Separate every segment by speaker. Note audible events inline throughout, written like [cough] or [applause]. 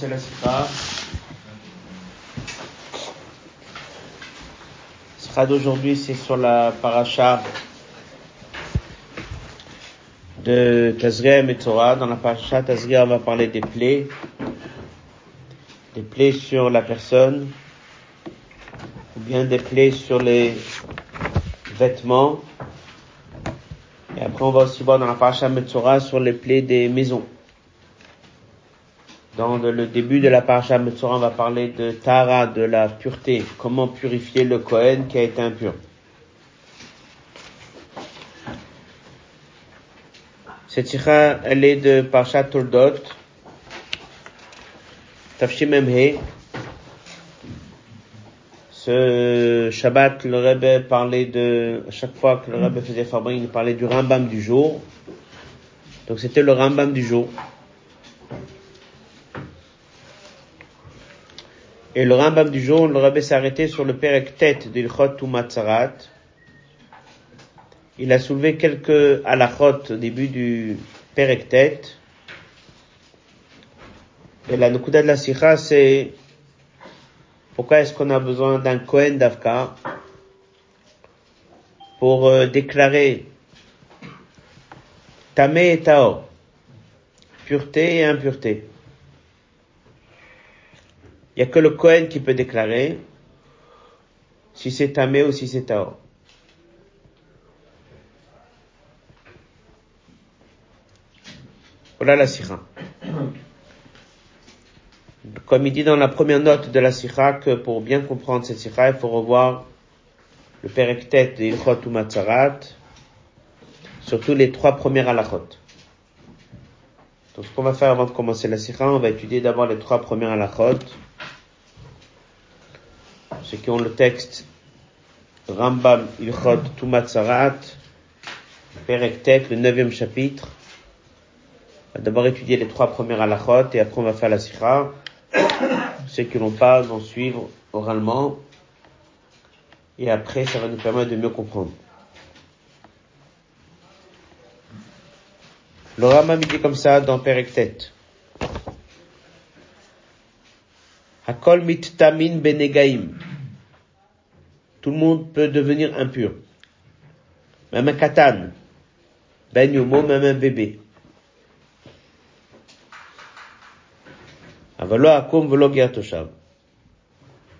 Speaker 1: commencer la d'aujourd'hui, c'est sur la paracha de Tazria et Torah. Dans la paracha Tazria, on va parler des plaies, des plaies sur la personne, ou bien des plaies sur les vêtements. Et après, on va aussi voir dans la paracha Metzora sur les plaies des maisons. Dans le début de la paracha Metzora, on va parler de Tara, de la pureté. Comment purifier le Kohen qui a été impur. Cette sikha, elle est de Parashat Toldot, Tafshim Emhe. Ce Shabbat, le Rebbe parlait de, à chaque fois que le Rebbe faisait fabrique, il parlait du Rambam du jour. Donc c'était le Rambam du jour. Et le Rambam du jour, le Rabbi s'est sur le Perek tête d'Ilchot Tumatzarat. Il a soulevé quelques halachot au début du Perek. Et la Nukuda de la Sikha, c'est pourquoi est-ce qu'on a besoin d'un Kohen d'Avka pour euh, déclarer Tamé et Tao, pureté et impureté. Il n'y a que le Kohen qui peut déclarer si c'est Tamé ou si c'est Tao. Voilà la Sikha. Comme il dit dans la première note de la Sikha que pour bien comprendre cette Sikha, il faut revoir le Perektet de Ilchot ou Matzarat, surtout les trois premières halachot. Donc ce qu'on va faire avant de commencer la Sikha, on va étudier d'abord les trois premières halachot ceux qui ont le texte Rambam Ilchot Tumat Sarat, Perek le neuvième chapitre. On va d'abord étudier les trois premières halachot et après on va faire la sikha. Ceux qui n'ont pas vont suivre oralement et après ça va nous permettre de mieux comprendre. Le Rambam dit comme ça dans Perek Hakol mit benegaim. Tout le monde peut devenir impur. Même un katan. Ben yomo, même un bébé.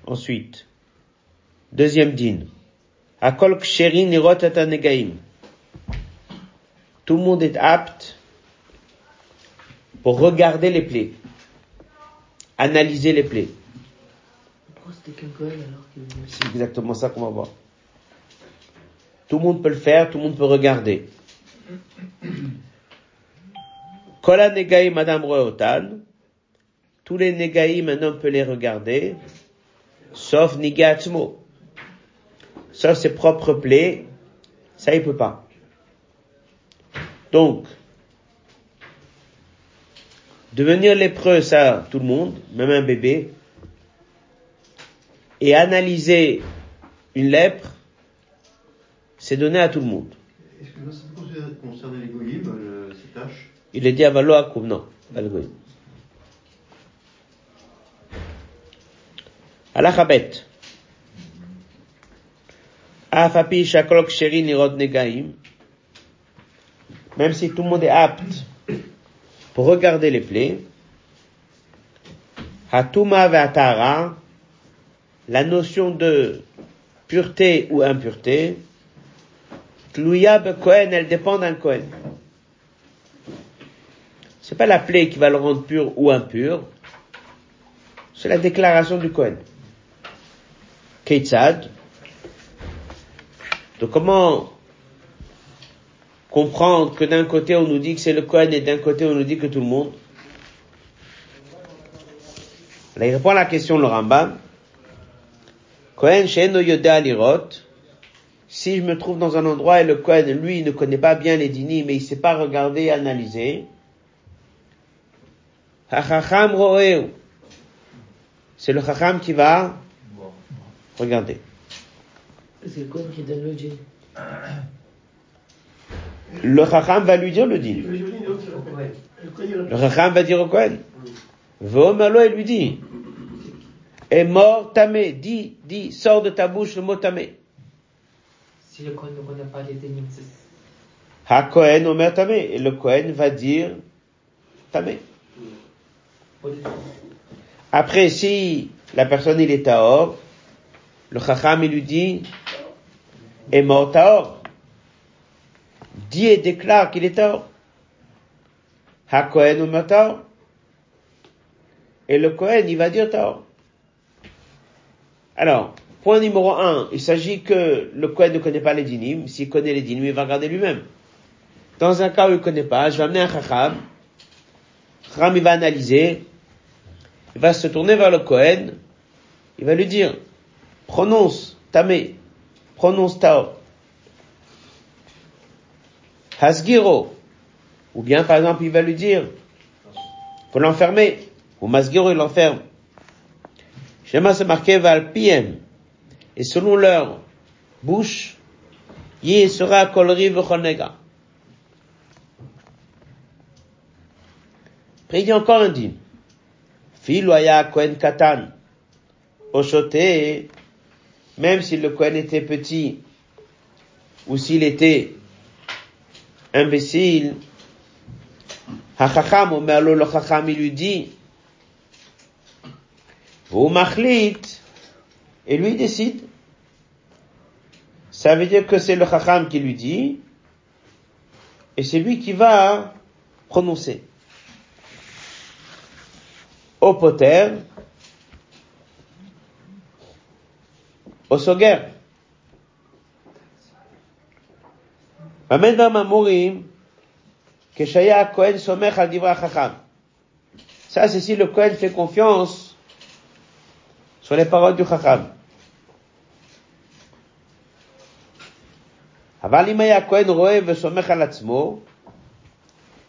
Speaker 1: Ensuite, deuxième din. Tout le monde est apte pour regarder les plaies, analyser les plaies. C'est exactement ça qu'on va voir. Tout le monde peut le faire, tout le monde peut regarder. Kola Negaïm Madame Royotan, tous les Negaïm un homme peut les regarder, sauf Nigatmo. Sauf ses propres plaies, ça il peut pas. Donc, devenir lépreux, ça, tout le monde, même un bébé, et analyser une lèpre, c'est donné à tout le monde.
Speaker 2: Est-ce que ça peut concerner les goyim, euh, ces tâches?
Speaker 1: Il est dit à Valo Akoum, non, pas le goyim. Alachabet. Afapi shakolok sherin negaim. Même si tout le monde est apte pour regarder les plaies, Hatuma ve'atara, la notion de pureté ou impureté, Tlouyab Kohen, elle dépend d'un Kohen. C'est pas la plaie qui va le rendre pur ou impur, c'est la déclaration du Kohen. Keitzad. Donc comment comprendre que d'un côté on nous dit que c'est le Kohen et d'un côté on nous dit que tout le monde? Il répond à la question le Rambam. Kohen Sheno Yoda Lirot, si je me trouve dans un endroit et le Kohen, lui, ne connaît pas bien les dîners, mais il sait pas regarder et analyser, Hachacham Roeu, c'est le Chacham qui va regarder.
Speaker 3: C'est le Kohen qui donne le
Speaker 1: Chacham va lui dire le dîner.
Speaker 2: Le
Speaker 1: Le Chacham va dire au Kohen. Vomalo, il lui dit, est mort tamé, dis, dis, sors de ta bouche le mot tamé.
Speaker 3: Si le Kohen ne connaît pas les dénimes,
Speaker 1: Ha Kohen omer tamé. Et le Kohen va dire tamé. Après, si la personne il est taor, le chacham il lui dit, est mort taor. Dit et déclare qu'il est taor. Ha Kohen omer taor. Et le Kohen il va dire taor. Alors, point numéro un, il s'agit que le Kohen ne connaît pas les dinim. S'il connaît les dinim, il va regarder lui-même. Dans un cas où il ne connaît pas, je vais amener un chacham. Chacham, il va analyser. Il va se tourner vers le Kohen. Il va lui dire, prononce tamé, prononce tao. Hasgiro. Ou bien, par exemple, il va lui dire, faut l'enfermer. Ou Masgiro, il l'enferme. Shema c'est marqué Val Piem. Et selon leur bouche, Yé sera kolri v'chonega. Après, il dit encore un dîme. Filoya Kohen Katan. Ochoté, même si le Kohen était petit, ou s'il était imbécile, Hachacham, Omerlo, le il lui dit, et lui décide. Ça veut dire que c'est le chacham qui lui dit, et c'est lui qui va prononcer. Au poter, au soger. Ça, c'est si le Kohen fait confiance sur les paroles du Chacham.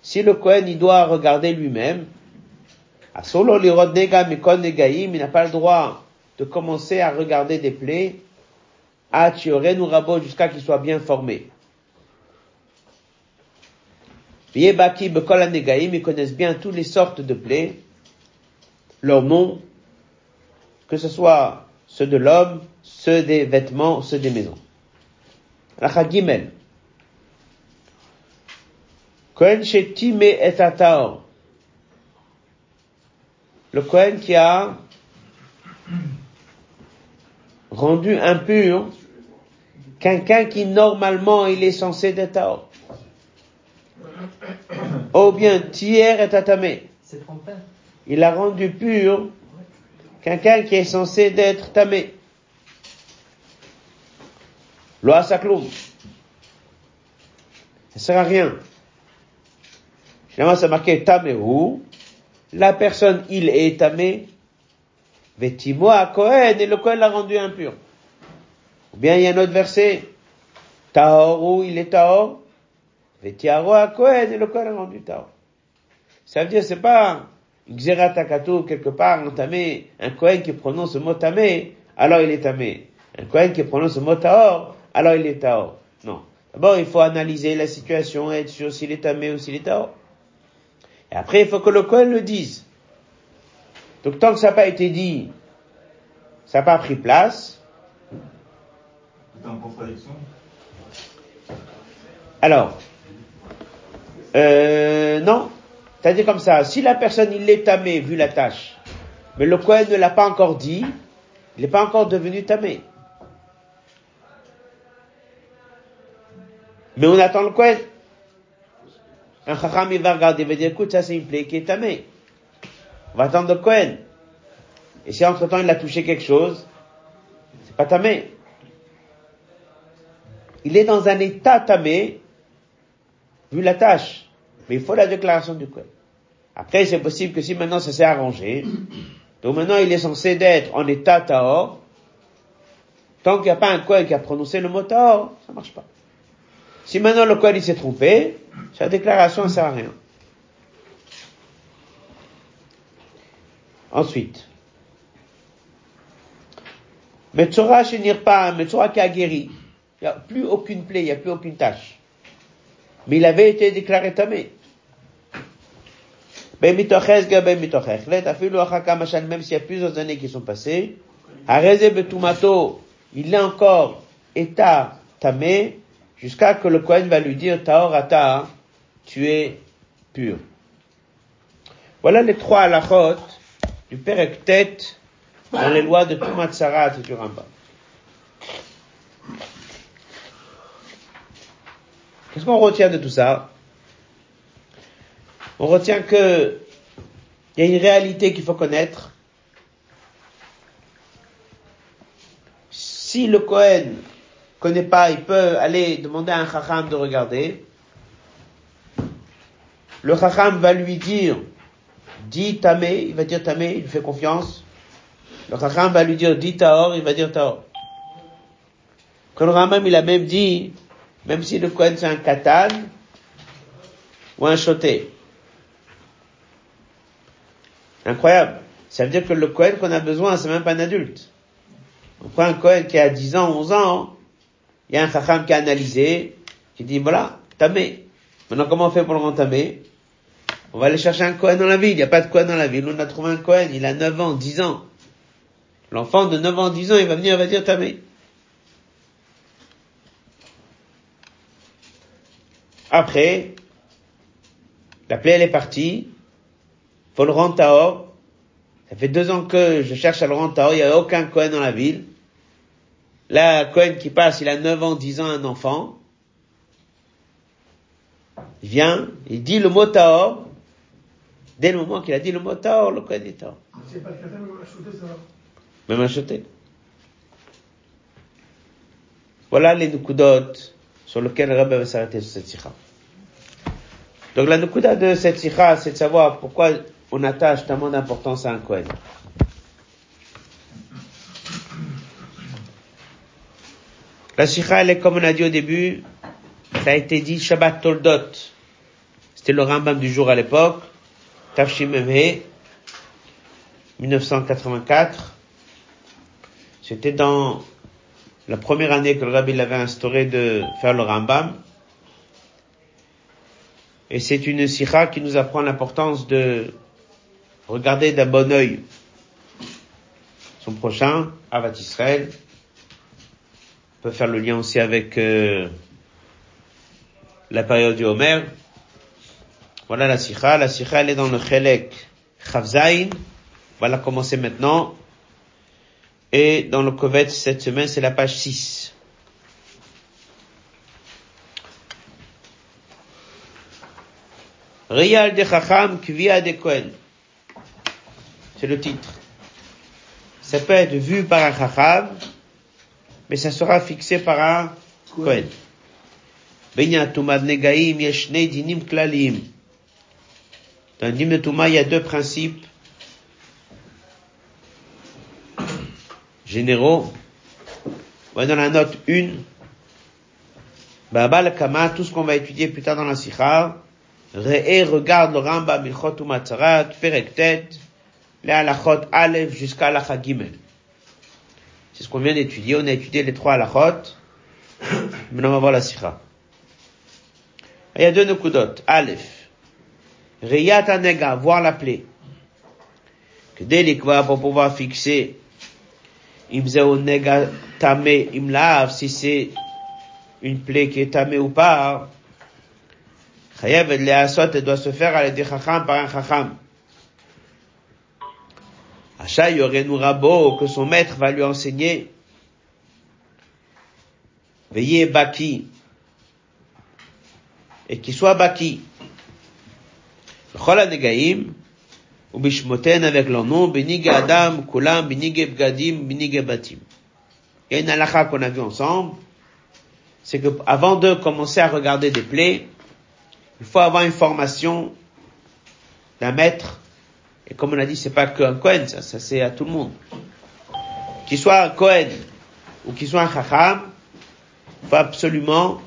Speaker 1: Si le Kohen, il doit regarder lui-même, il n'a pas le droit de commencer à regarder des plaies, à rabot jusqu'à qu'il soit bien formé. Yebaki, Bekola Negaim, ils connaissent bien toutes les sortes de plaies, leurs noms, que ce soit ceux de l'homme, ceux des vêtements, ceux des maisons. Rachat Gimel. Kohen Shetime et Ataor. Le Kohen qui a rendu impur quelqu'un qui normalement il est censé être Taor. Ou bien tiers et
Speaker 3: trompeur.
Speaker 1: Il a rendu pur quelqu'un qui est censé d'être tamé. Loa sakloum. Ça sert à rien. Finalement, c'est marqué tamehu. La personne, il est tamé. Vetimo à Kohen, et le Kohen l'a rendu impur. Ou bien il y a un autre verset. Taoru, il est taor. Vetiaro Kohen, et le Kohen l'a rendu taor. Ça veut dire, c'est pas Xeratakato, quelque part, un Kohen qui prononce le mot tamé, alors il est tamé. Un Kohen qui prononce le mot taor, alors il est taor. Non. D'abord, il faut analyser la situation et être sûr s'il est tamé ou s'il est taor. Et après, il faut que le Kohen le dise. Donc, tant que ça n'a pas été dit, ça n'a pas pris place,
Speaker 2: C'est en contradiction.
Speaker 1: alors, euh, non. C'est-à-dire comme ça, si la personne, il est tamé, vu la tâche, mais le Kohen ne l'a pas encore dit, il n'est pas encore devenu tamé. Mais on attend le Kohen. Un chacham, il va regarder, il va dire, écoute, ça c'est une plaie qui est tamée. On va attendre le Kohen. Et si entre temps il a touché quelque chose, c'est pas tamé. Il est dans un état tamé, vu la tâche. Mais il faut la déclaration du Kohen. Après, c'est possible que si maintenant ça s'est arrangé, [coughs] donc maintenant il est censé d'être en état taor, tant qu'il n'y a pas un Kohen qui a prononcé le mot taor, ça marche pas. Si maintenant le Kohen il s'est trompé, sa déclaration ne sert à rien. Ensuite, Metzora chenir pas, Metzora qui a guéri. Il n'y a plus aucune plaie, il n'y a plus aucune tâche. Mais il avait été déclaré tamé. Même s'il y a plusieurs années qui sont passées. Il est encore état tamé, jusqu'à que le Kohen va lui dire, taor ata, tu es pur. Voilà les trois halachot du Perek Tet dans les lois de Tumat Sarat et du Rambam. Qu'est-ce qu'on retient de tout ça? On retient que il y a une réalité qu'il faut connaître. Si le Kohen connaît pas, il peut aller demander à un Chacham de regarder. Le Chacham va lui dire, dis Tamé, il va dire Tamé, il lui fait confiance. Le Chacham va lui dire, dis Taor, il va dire Taor. Quand le Ramam, il a même dit, même si le Kohen c'est un katan, ou un choté. Incroyable. Ça veut dire que le Kohen qu'on a besoin, c'est même pas un adulte. On prend un Kohen qui a 10 ans, 11 ans, il y a un Chacham qui a analysé, qui dit, voilà, tamé. Maintenant, comment on fait pour le rendre tamé? On va aller chercher un Kohen dans la ville. Il n'y a pas de Kohen dans la ville. On a trouvé un Kohen, il a 9 ans, 10 ans. L'enfant de 9 ans, 10 ans, il va venir, il va dire tamé. Après, la plaie, elle est partie. Faut le rendre Taor. Ça fait deux ans que je cherche à le rendre Taor. Il n'y a aucun Cohen dans la ville. Là, Cohen qui passe, il a 9 ans, 10 ans, un enfant. Il vient, il dit le mot Taor. Dès le moment qu'il a dit le mot Taor, le Cohen est Taor.
Speaker 4: C'est pas le même acheté.
Speaker 1: Même acheté. Voilà les nukudot sur lesquels le Rabbi va s'arrêter sur cette sikha. Donc la nukuda de cette sikha, c'est de savoir pourquoi on attache tellement d'importance à un Kohen. La sikha, elle est comme on a dit au début, ça a été dit Shabbat Toldot. C'était le Rambam du jour à l'époque, Tafshim Memhe, 1984. C'était dans la première année que le Rabbi l'avait instauré de faire le Rambam. Et c'est une sikha qui nous apprend l'importance de regarder d'un bon œil son prochain, Avat Israël. On peut faire le lien aussi avec euh, la période du Homer. Voilà la sikha. La sikha, elle est dans le Chelek Chavzain. Voilà commencer maintenant. Et dans le Kovet cette semaine, c'est la page 6. Riyal de Chacham Kvia de. C'est le titre. Ça peut être vu par un Chachab, mais ça sera fixé par un Kohen. Ben dans l'hymne de Touma, il y a deux principes généraux. On va dans la note 1. Babal Kama, tout ce qu'on va étudier plus tard dans la Sikha. Re'e regarde le Ramba Milchot Umatzarat, Perek Tet, les Halachot Aleph jusqu'à Halakha Gimel. C'est ce qu'on vient d'étudier. On a étudié les trois Halachot. Maintenant, on va voir la Sikha. Il y a deux Nukudot. Aleph. Riyat Anega, voir la plaie. Que dès l'ikva, pour pouvoir fixer im zeo nega tamé im lav, si c'est une plaie qui est tamée ou pas, chayav et leasot, elle doit se faire à l'aide chacham par un chacham. Acha yorenu rabo, que son maître va lui enseigner. Veillez baki. Et qu'il soit baki. Chol negaim, ou bishmoten avec leur nom, binig adam, kulam, binig bgadim, binig batim. Il y a une halakha qu'on a vu ensemble, c'est que avant de commencer à regarder des plaies, il faut avoir une formation d'un maître. Et comme on a dit, c'est pas qu'un Kohen, ça, ça c'est à tout le monde. Qu'il soit un Kohen ou qu'il soit un Chacham, il faut absolument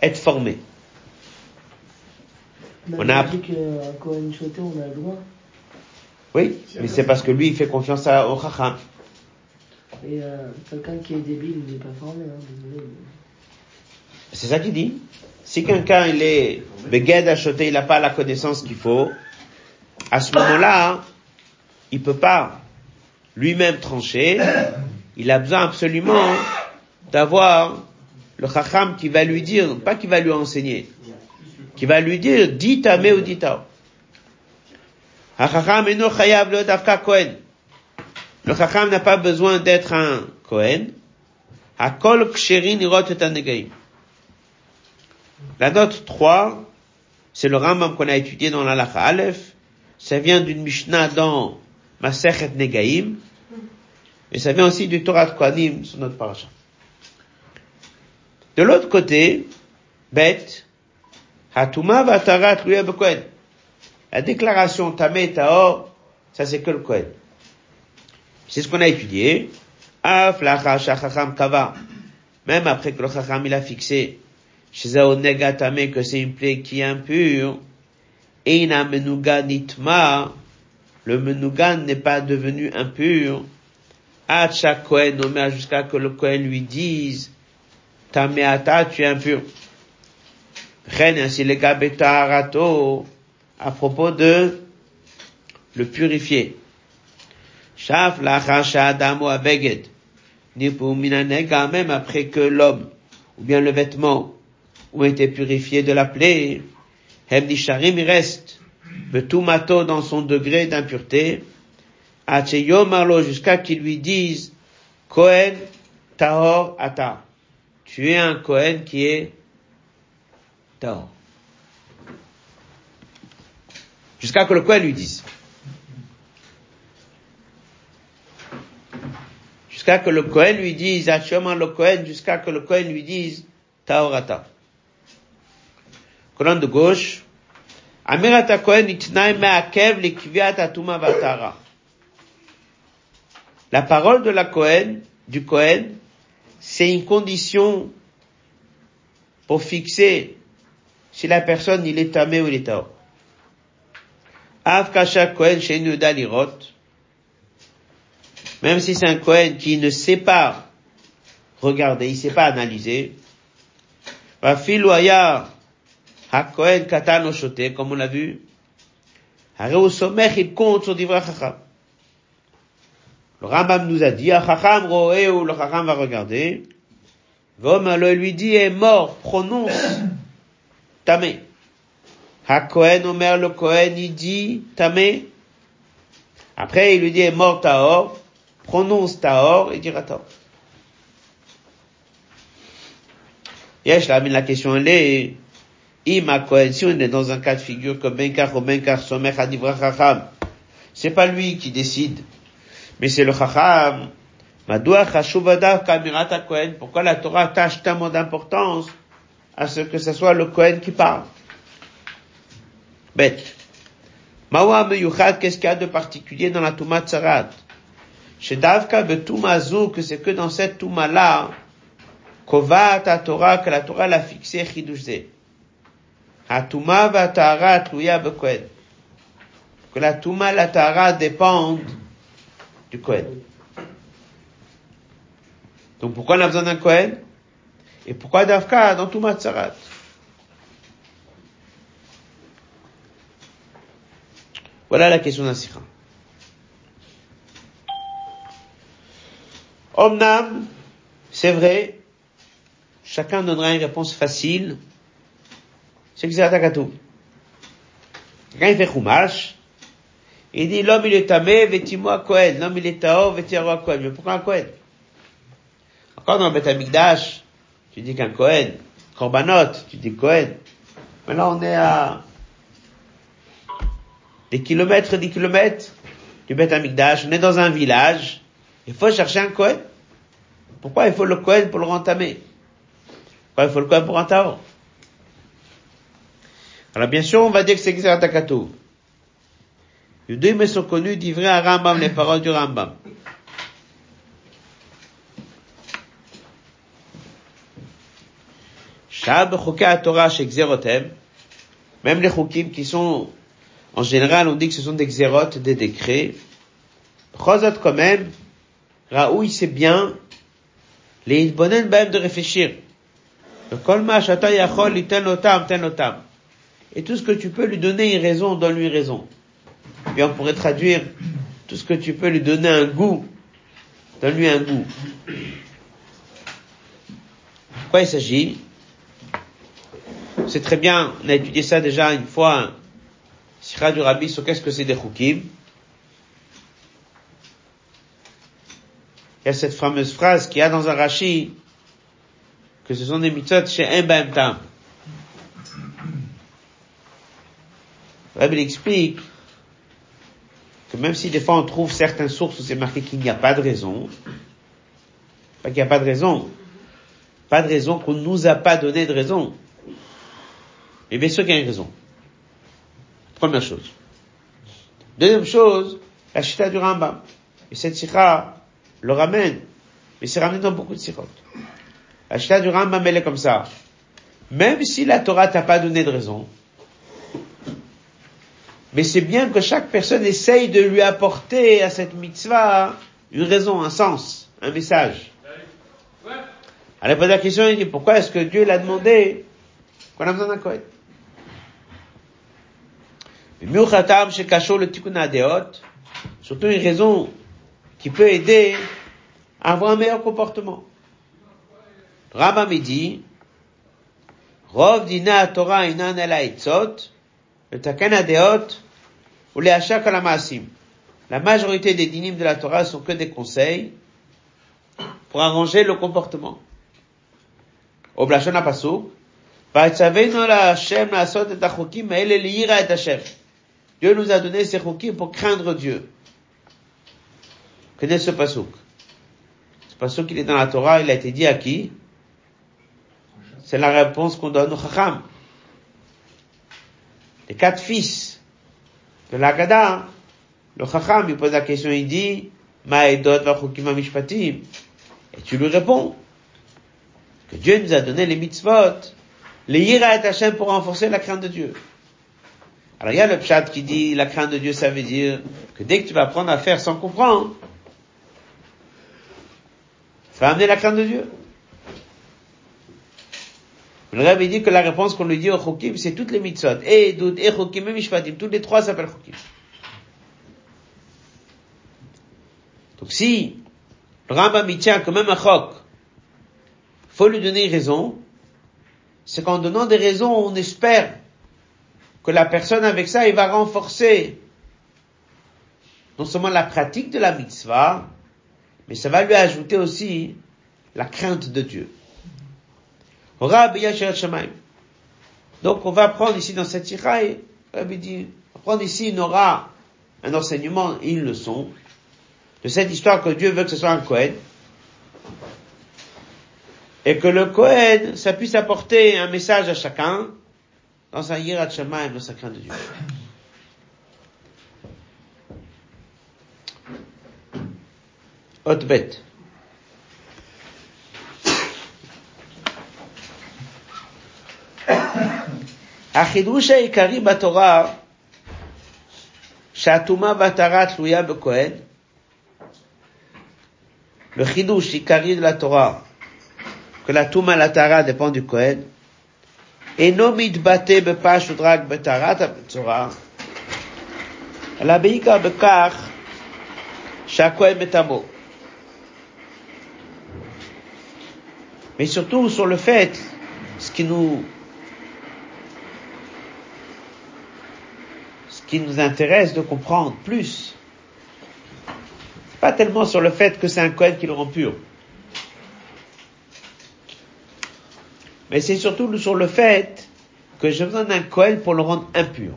Speaker 1: être formé.
Speaker 5: On a appris qu'un Kohen Choté, on a le droit.
Speaker 1: Oui, mais c'est parce que lui, il fait confiance à, au Chacham.
Speaker 5: Et euh, quelqu'un qui est débile, il n'est pas formé, hein.
Speaker 1: C'est ça qu'il dit. Si quelqu'un, il est beged à choter, il n'a pas la connaissance qu'il faut, à ce moment-là, il peut pas lui-même trancher. Il a besoin absolument d'avoir le chacham qui va lui dire, pas qui va lui enseigner, qui va lui dire, dit tamé ou dit. Le chacham n'a pas besoin d'être un kohen. La note 3, c'est le Rambam qu'on a étudié dans la Lacha Aleph. Ça vient d'une Mishnah dans Masechet Negaim. Et ça vient aussi du Torah de sur notre paracha. De l'autre côté, Bet, Hatuma Vatarat Kohen. La déclaration Tamé Taor, ça c'est que le Kohen. C'est ce qu'on a étudié. Kava. Même après que le Chacham il a fixé chez Negatame que c'est une plaie qui est impure. Eina Menuga Nitma. Le Menugan n'est pas devenu impur. Acha Kohen Omer jusqu'à que le Kohen lui dise Tameata, tu es impur. Ren ainsi le Gabeta Arato à propos de le purifier. Shaf lachacha adamo abeged. Ni pour minanega, même après que l'homme, ou bien le vêtement, ont été purifiés de la plaie. Il reste. tout mato dans son degré d'impureté. Acheyom arlo, jusqu'à qu'il lui dise, Kohen tahor ata. Tu es un Kohen qui est tahor. Jusqu'à que le Kohen lui dise. Jusqu'à que le Kohen lui dise, Acheyom le Kohen, jusqu'à que le Kohen lui dise, tahor ata. Colonne de gauche. Amirat Kohen itnaim me'akev likviat atuma vatara. La parole de la Kohen, du Kohen, c'est une condition pour fixer si la personne il est tamé ou il est taor. Av kasha Kohen shenu dalirot. Même si c'est un Kohen qui ne sait pas regarder, il sait pas analyser. Va filoya ha-Kohen katan oshote, comme on l'a vu. Somech, il compte sur chacham. Le Rambam nous a dit, Chacham roé ou le Chacham va regarder. L'homme lui dit, est mort, prononce tamé. Ha Kohen Omer le Kohen, il dit tamé. Après, il lui dit, est mort taor, prononce taor, et dira taor. Yesh, la question elle est, Ima Kohen, si on est dans un cas de figure comme Benkar ou Benkar Somer Hadivra Chacham, c'est pas lui qui décide mais c'est le Chacham. Pourquoi la Torah attache tellement d'importance à ce que ce soit le Kohen qui parle? Bête. Mawa Meyuchad, qu'est-ce qu'il y a de particulier dans la Touma Tsarat? Chez Davka Betumazu, que c'est que dans cette Touma-là, Kovat Torah, que la Torah l'a fixé Chidushze. Hatuma va Taharat, Louya Bekohen. Que la Touma, la Tahara dépendent du Kohen. Donc pourquoi on a besoin d'un Kohen? Et pourquoi Davka dans tout Matzarat Voilà la question d'un sikha. Omnam, c'est vrai, chacun donnera une réponse facile. C'est que c'est Atakatou. Quand il fait Chumash, il dit, l'homme il est tamé, vêtis-moi Kohen. L'homme il est tao, vêtis-moi Kohen. Mais pourquoi un Kohen? Encore dans le Beth Amikdash, tu dis qu'un Kohen. Korbanot, tu dis Kohen. Mais là, on est à des kilomètres des kilomètres du Beth Amikdash. On est dans un village. Il faut chercher un Kohen. Pourquoi il faut le Kohen pour le rentamer? Pourquoi il faut le Kohen pour un tao? Alors bien sûr, on va dire que c'est Xeratakatou. Les deux mais sont connus d'ivré à Rambam, les paroles du Rambam. Shab Choka Torah chez Xerotem, même les Chokim qui sont, en général, on dit que ce sont des Xerotes, des décrets. Chosot quand même, Raoui c'est bien, les Idbonen même de réfléchir. Le Kolma Shata Yachol, Iten Otam, Ten Otam. Et tout ce que tu peux lui donner une raison, donne-lui raison. bien on pourrait traduire tout ce que tu peux lui donner un goût. Donne-lui un goût. Quoi il s'agit? C'est très bien, on a étudié ça déjà une fois, Sira du Rabbi sur qu'est-ce que c'est des chukim. Il y a cette fameuse phrase qu'il y a dans un Rashi, que ce sont des mitzvot chez un Baem Tam. Rabbi explique que même si des fois on trouve certaines sources où c'est marqué qu'il n'y a pas de raison, pas qu'il n'y a pas de raison, pas de raison qu'on ne nous a pas donné de raison. Mais bien sûr qu'il y une raison. Première chose. Deuxième chose, la chita du Rambam. Et cette sikha le ramène. Mais c'est ramené dans beaucoup de sikhot. La chita du Rambam, elle est comme ça. Même si la Torah t'a pas donné de raison, mais c'est bien que chaque personne essaye de lui apporter à cette mitzvah une raison, un sens, un message. Elle pose la question, il dit, pourquoi est-ce que Dieu l'a demandé? Qu'on a besoin d'un Kohen? Surtout une raison qui peut aider à avoir un meilleur comportement. Rambam dit, Rov dina Torah inan el haitzot, v'taken adeot, ou les La majorité des dynimes de la Torah sont que des conseils pour arranger le comportement. Au Blachon Apasuk, Dieu nous a donné ces chokim pour craindre Dieu. Connaissez ce pasuk. Ce pasuk, il est dans la Torah, il a été dit à qui? C'est la réponse qu'on donne au Chacham. Les quatre fils de l'Agada, le Chacham, il pose la question, il dit, Ma'edot v'achukim mishpatim. Et tu lui réponds que Dieu nous a donné les mitzvot, les yira et Hashem pour renforcer la crainte de Dieu. Alors il y a le pshat qui dit la crainte de Dieu, ça veut dire que dès que tu vas apprendre à faire sans comprendre, ça va amener la crainte de Dieu. Le Rabbi dit que la réponse qu'on lui dit au Chokim, c'est toutes les mitzvot. Et doute, et Chokim, et Mishpatim. Tous les trois s'appellent Chokim. Donc si le Rambam y tient que même un Chok, faut lui donner raison, c'est qu'en donnant des raisons, on espère que la personne avec ça, il va renforcer non seulement la pratique de la mitzvah, mais ça va lui ajouter aussi la crainte de Dieu. Donc on va prendre ici dans cette tiraille, Rabbi on va prendre ici une aura, un enseignement, une leçon, de cette histoire que Dieu veut que ce soit un Kohen, et que le Kohen, ça puisse apporter un message à chacun, dans un Yirat Shemaim, dans sa crainte de Dieu. החידוש העיקרי בתורה שהטומאה והטהרה תלויה בכהן, le חידוש עיקרי de la Torah, que la touma et la tara dépendent du Kohen, אינו מתבטא בפשוט רק בטהרת המצורע, אלא בעיקר בכך שהכהן מטמאו. Mais surtout sur le fait, ce qui nous nous intéresse de comprendre plus, pas tellement sur le fait que c'est un Kohen qui le rend pur. Mais c'est surtout sur le fait que j'ai besoin d'un Kohen pour le rendre impur.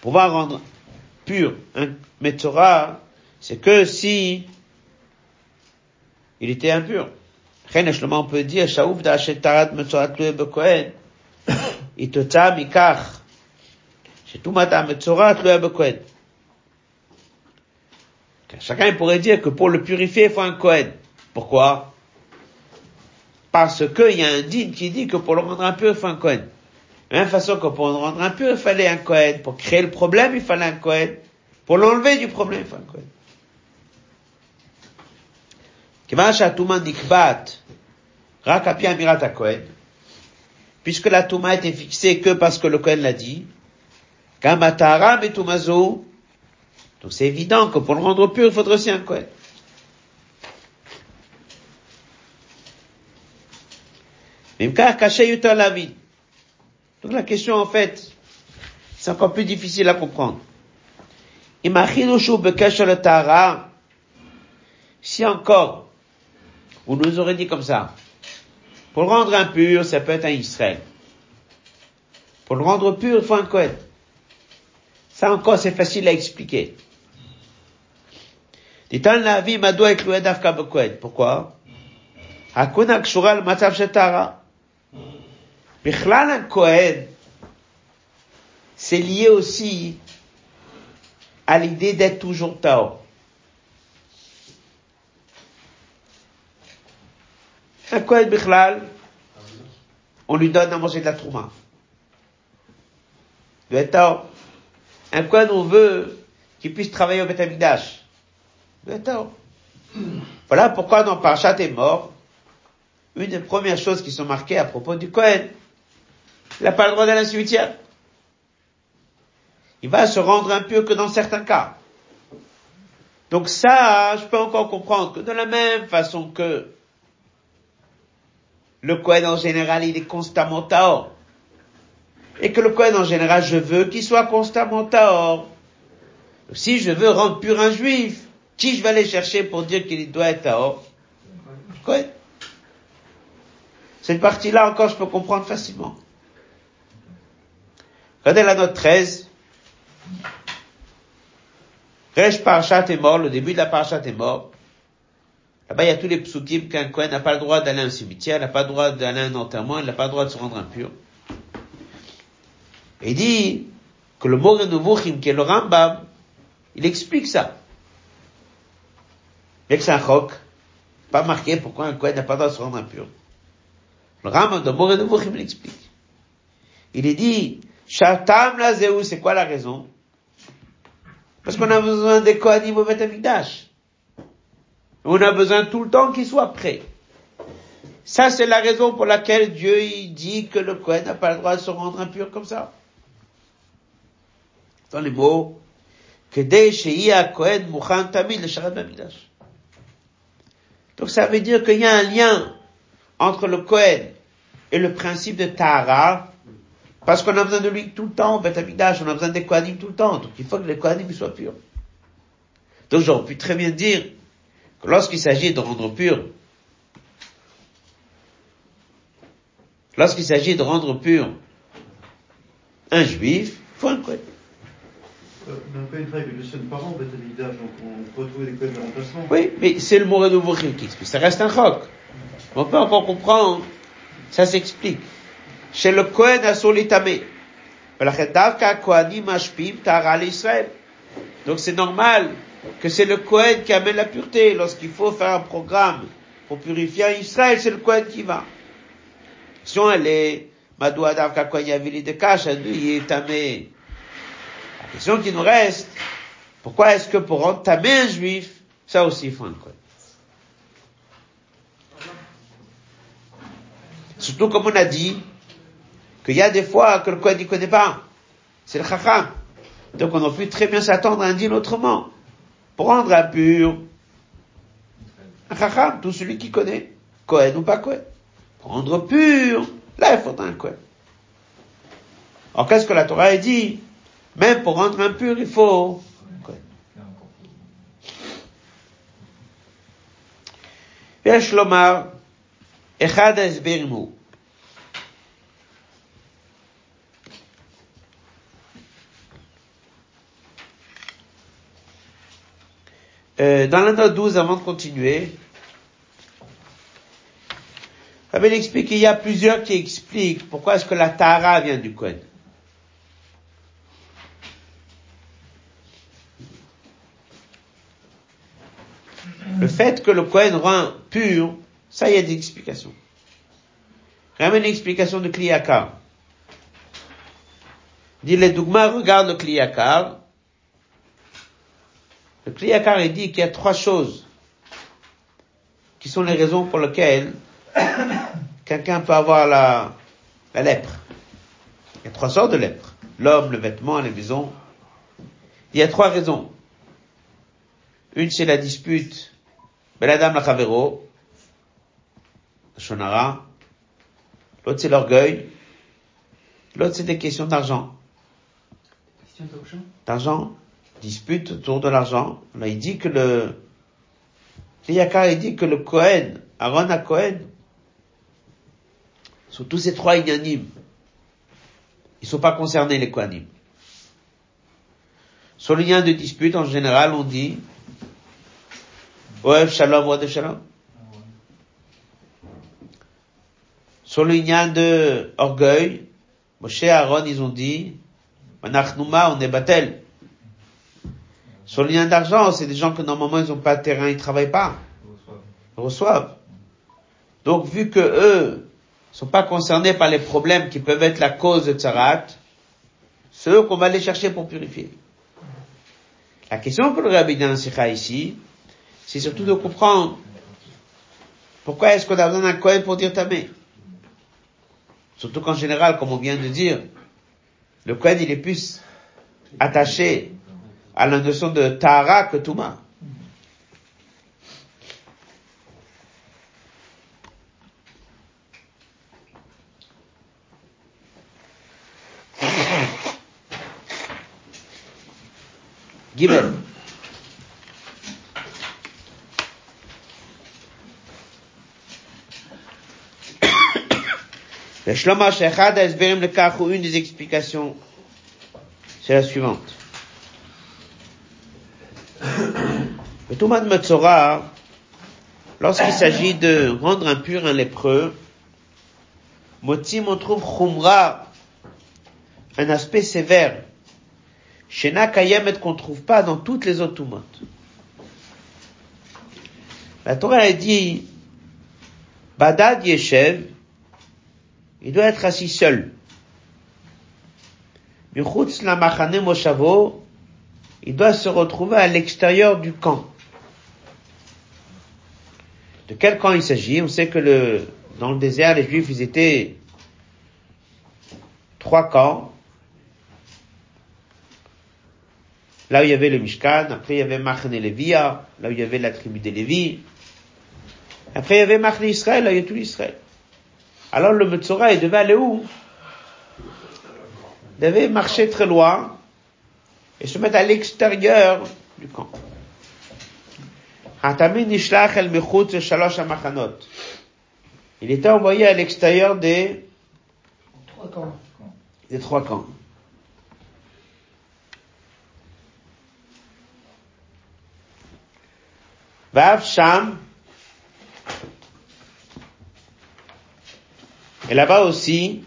Speaker 1: Pouvoir rendre pur un Metzora, c'est que si il était impur. on peut dire, [coughs] Mikach, Chacun pourrait dire que pour le purifier, il faut un Kohen. Pourquoi? Parce qu'il y a un digne qui dit que pour le rendre impur, il faut un Kohen. De la même façon que pour le rendre impur, il fallait un Kohen. Pour créer le problème, il fallait un Kohen. Pour l'enlever du problème, il fallait un Kohen. כיוון שהטומאה נקבעת Rakapi Amirat Kohen, puisque la Touma était fixée que parce que le Kohen l'a dit, Gamatara Metumazo, donc c'est évident que pour le rendre pur, il faudrait aussi un Kohen. Mimkar caché Yuta Lavi. Donc la question en fait, c'est encore plus difficile à comprendre. Imachinoshu Bekesha le Tara, si encore, on nous aurait dit comme ça, pour le rendre impur, ça peut être un Israël. Pour le rendre pur, il faut un Kohen. Ça encore, c'est facile à expliquer. Pourquoi? Kohen, c'est lié aussi à l'idée d'être toujours Tao. Un Kohen Bichlal, on lui donne à manger de la trouma. Tao. Un Kohen, on veut qu'il puisse travailler au Betamidash. Tao. Voilà pourquoi dans Parchat est mort, une des premières choses qui sont marquées à propos du Kohen, il n'a pas le droit d'aller à cimetière. Il va se rendre impur que dans certains cas. Donc ça, je peux encore comprendre que de la même façon que le Kohen en général, il est constamment Taor. Et que le Kohen en général, je veux qu'il soit constamment Taor. Si je veux rendre pur un juif, qui je vais aller chercher pour dire qu'il doit être Taor? Kohen. Cette partie-là encore, je peux comprendre facilement. Regardez la note 13. Resh Parashat est mort, le début de la Parashat est mort. Là-bas, il y a tous les psukim qu'un Kohen n'a pas le droit d'aller à un cimetière, n'a pas le droit d'aller à un enterrement, n'a pas le droit de se rendre impur. Il dit que le mot Renovuchim, qui est le Rambam, il explique ça. Mais que c'est un chok, pas marqué pourquoi un Kohen n'a pas le droit de se rendre impur. Le Rambam de Moré l'explique. Il est dit, Shatam la c'est quoi la raison? Parce qu'on a besoin des Kohanim au Betamikdash. On a besoin tout le temps qu'ils soient prêts. Ça, c'est la raison pour laquelle Dieu il dit que le Kohen n'a pas le droit de se rendre impur comme ça. Dans les mots, que Kohen le. Donc ça veut dire qu'il y a un lien entre le Kohen et le principe de Tahara, parce qu'on a besoin de lui tout le temps, au Betamidash, on a besoin des Kohanim tout le temps, donc il faut que les Kohanim soient purs. Donc j'aurais pu très bien dire que lorsqu'il s'agit de rendre pur, lorsqu'il s'agit de rendre pur un juif, il faut un Kohen.
Speaker 2: Euh.
Speaker 1: Oui, mais c'est le mot nouveau qui explique. Ça reste un choc. On peut encore comprendre. Ça s'explique. Chez le Kohen à Solitamé. Donc c'est normal que c'est le Kohen qui amène la pureté. Lorsqu'il faut faire un programme pour purifier Israël, c'est le Kohen qui va. Si on est Madoua Davka Kohen Yavili de Kash, Tamé. La question qui nous reste, pourquoi est-ce que pour tamé un juif, ça aussi il faut un Kohen? Surtout comme on a dit, qu'il y a des fois que le Kohen ne connaît pas. C'est le Chacham. Donc on a pu très bien s'attendre à un deal autrement. Prendre un pur, un Chacham, tout celui qui connaît, Kohen ou pas Kohen. Prendre pur, là il faut un Kohen. Alors qu'est-ce que la Torah a dit? Même pour rendre un pur, il faut. Euh, dans la note 12, avant de continuer, Rabbi explique qu'il y a plusieurs qui expliquent pourquoi est-ce que la Tara vient du Kohen. Le fait que le Kohen rend pur, ça y a des explications. Ramène une explication de Kliyakar. Dit les Dougma, regarde le Kliyakar, le Kliyakar, il dit qu'il y a trois choses qui sont les raisons pour lesquelles [coughs] quelqu'un peut avoir la, la lèpre. Il y a trois sortes de lèpre. L'homme, le vêtement, les maisons. Il y a trois raisons. Une, c'est la dispute. la dame, la chavero. Shonara. L'autre, c'est l'orgueil. L'autre, c'est des questions d'argent.
Speaker 3: Question d'argent
Speaker 1: D'argent. Dispute autour de l'argent. Là, il dit que le, Yakar, il dit que le Cohen, Aaron à Cohen, sont tous ces trois inanimes. Ils sont pas concernés, les Kohanim. Sur le lien de dispute, en général, on dit, ouais, shalom, de shalom. Sur le lien de orgueil, Moshe et Aaron, ils ont dit, Manachnouma, on est batel. Sur le lien d'argent, c'est des gens que normalement ils n'ont pas de terrain, ils travaillent pas. Ils reçoivent. Donc vu que eux sont pas concernés par les problèmes qui peuvent être la cause de tsarat, c'est eux qu'on va aller chercher pour purifier. La question que le rabbi Sikha ici, c'est surtout de comprendre pourquoi est-ce qu'on a besoin d'un Kohen pour dire tamé. Surtout qu'en général, comme on vient de dire, le Kohen il est plus attaché à la notion de Tahara que Touma. Gimel. [coughs] Le Shloma Shechad Esberim le ou une des explications, c'est la suivante. De Metzora, lorsqu'il s'agit de rendre impur un lépreux, Motim, on trouve Khumra, un aspect sévère, Shena Kayemet qu'on trouve pas dans toutes les autres Tumot. La Torah a dit, Badad Yeshev, il doit être assis seul. La il doit se retrouver à l'extérieur du camp. De quel camp il s'agit? On sait que dans le désert, les Juifs, étaient trois camps. Là où il y avait le Mishkan, après il y avait Machane Levia, là où il y avait la tribu des Lévis. Après il y avait Machane Israël, là il y a tout l'Israël. Alors le Metzora, il devait aller où? Il devait marcher très loin et se mettre à l'extérieur du camp. Il était envoyé à l'extérieur des
Speaker 5: Trois camps.
Speaker 1: des trois camps. Vav Sham. Et là-bas aussi,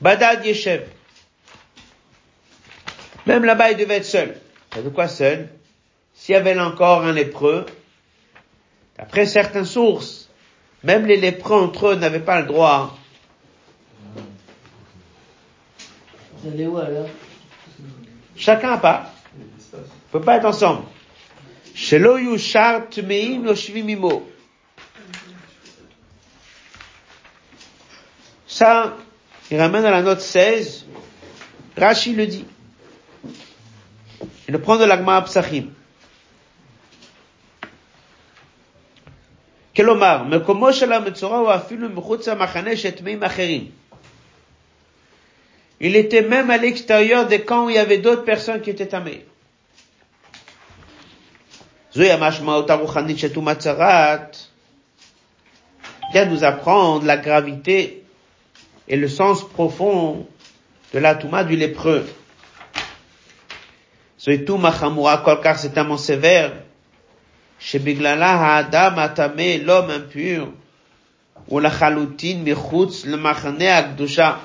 Speaker 1: Badad Yeshev. Même là-bas, il devait être seul. de quoi seul? S'il y avait encore un lépreux, après certaines sources, même les lépreux entre eux n'avaient pas le droit.
Speaker 5: Vous allez où alors?
Speaker 1: Chacun à part. Ils ne peuvent pas être ensemble. Shelo yushar tmeim loshvimimo. Ça, il ramène à la note 16. Rashi le dit. Il le prend de l'agma Psachim. כלומר, מקומו של המצורע הוא אפילו מחוץ למחנה שטמאים אחרים. Il était même à l'extérieur des camps où il y avait d'autres personnes qui étaient tamées. זוהי המשמעות הרוחנית של תומת צרת, vient nous apprendre la gravité et le sens profond de la Touma du lépreux. Ce Touma Chamura Kolkar, c'est tellement sévère. Chez Biglala Adam Atame, l'homme impur, ou la Chalutin Michutz, le Machane Akdusha.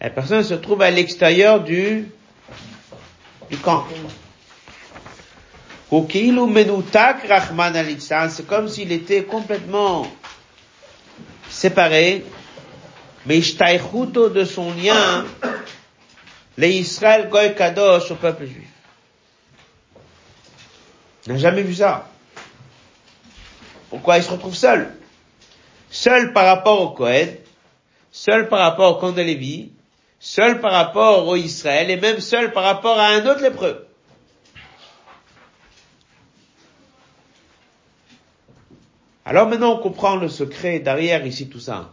Speaker 1: La personne se trouve à l'extérieur du, du camp. C'est comme s'il était complètement séparé mais de son lien, les Israël Goy Kadosh au peuple juif. On n'a jamais vu ça. Pourquoi il se retrouve seul Seul par rapport au Cohen, seul par rapport au camp Lévi, seul par rapport au Israël et même seul par rapport à un autre lépreux. Alors maintenant on comprend le secret derrière ici tout ça.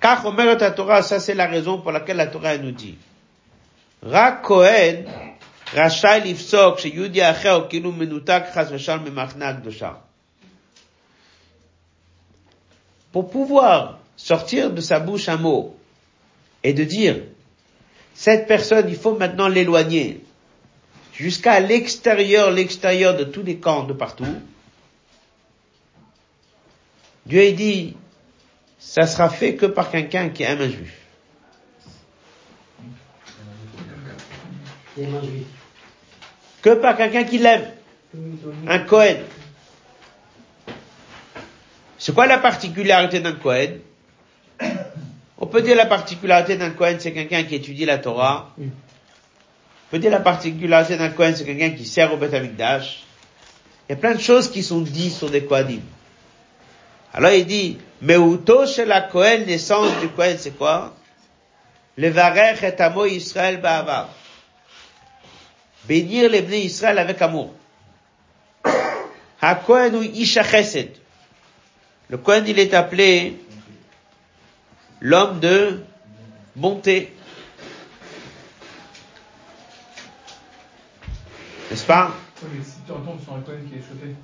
Speaker 1: Car Omer ça c'est la raison pour laquelle la Torah nous dit. Pour pouvoir sortir de sa bouche un mot et de dire, cette personne, il faut maintenant l'éloigner jusqu'à l'extérieur, l'extérieur de tous les camps de partout. Dieu a dit, ça sera fait que par quelqu'un qui aime un juif. Que par quelqu'un qui l'aime. Un Cohen. C'est quoi la particularité d'un Cohen? On peut dire la particularité d'un Cohen, c'est quelqu'un qui étudie la Torah. On peut dire la particularité d'un Cohen, c'est quelqu'un qui sert au Beth Amikdash. Il y a plein de choses qui sont dites sur des Kohanim. Alors il dit, Meuto chez la Kohen, naissance du Kohen, c'est quoi? Le varech et amo Israël ba'avar. Bénir les bénis Israël avec amour. Ha Kohen ou Isha Chesed. Le Kohen, il est appelé l'homme de bonté. N'est-ce pas?
Speaker 3: Ouais, mais si tu retombes sur un Cohen qui est chauffé,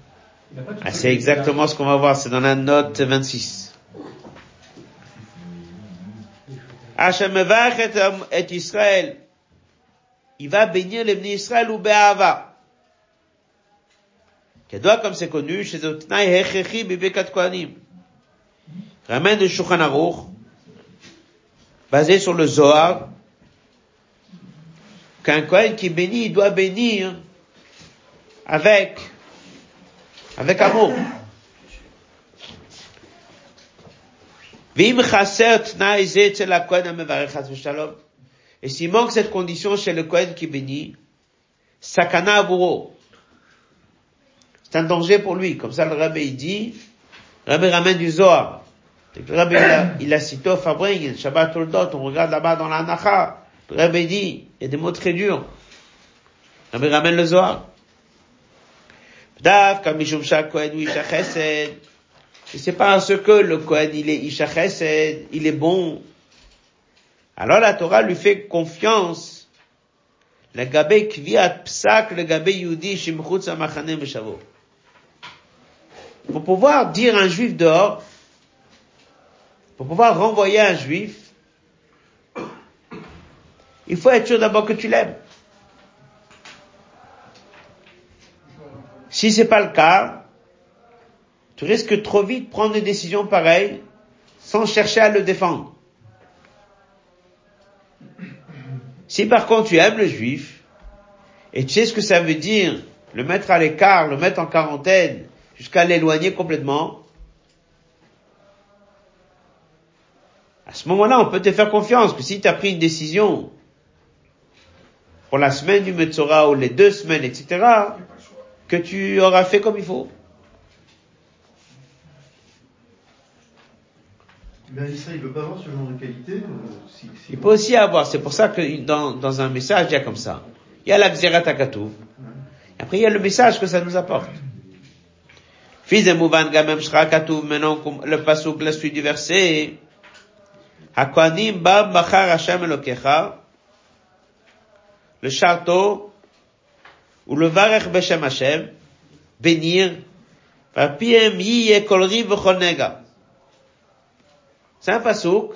Speaker 3: il n'a pas tout
Speaker 1: Ah, c'est exactement ce qu'on va voir, c'est dans la note 26. Hachem et Israël. Il va bénir les Israël ou Be'ava. Kedoa, comme c'est connu, chez Otnai Hechechi Bibekat Kohanim. Ramène de Shulchan basé sur le Zohar, qu'un Kohen qui bénit, il doit bénir avec avec amour. Vim chaser tnai ze etzel haKohen hamevarech chas v'shalom. Et s'il manque cette condition chez le Kohen qui bénit, sakana avuro. C'est un danger pour lui. Comme ça, le rabbi il dit, le rabbi ramène du Zohar. Le rabbi il a, il a cité au Fabring, Shabbat Toldot, on regarde là-bas dans la Nacha. Le rabbi dit, il y a des mots très durs. Le rabbi ramène le Zohar. Dafka mishum Kohen ou Isha c'est parce que le Kohen il est Isha il est bon. Alors la Torah lui fait confiance. Le gabé le gabé. Pour pouvoir dire un juif dehors, pour pouvoir renvoyer un juif, il faut être sûr d'abord que tu l'aimes. Si c'est pas le cas, tu risques trop vite de prendre des décisions pareilles sans chercher à le défendre. Si par contre tu aimes le juif et tu sais ce que ça veut dire, le mettre à l'écart, le mettre en quarantaine, jusqu'à l'éloigner complètement, à ce moment-là, on peut te faire confiance que si tu as pris une décision pour la semaine du Metzora ou les deux semaines, etc., que tu auras fait comme il faut.
Speaker 2: Mais il veut pas avoir ce genre de qualité. euh, si, si
Speaker 1: Il peut aussi avoir, c'est pour ça que dans, dans un message, il y a comme ça. Il y a la Xerat Akatouv. Après, il y a le message que ça nous apporte. Fils de Mouvan Gamem Shra Katuv, maintenant, comme le pasuk, la suite du verset. Hakohanim Bab Bachar Hashem Elokecha. Le château, ou le Varech Beshem Hashem, bénir, par Piem Yiye Kolri V'chol Nega. C'est un pasouk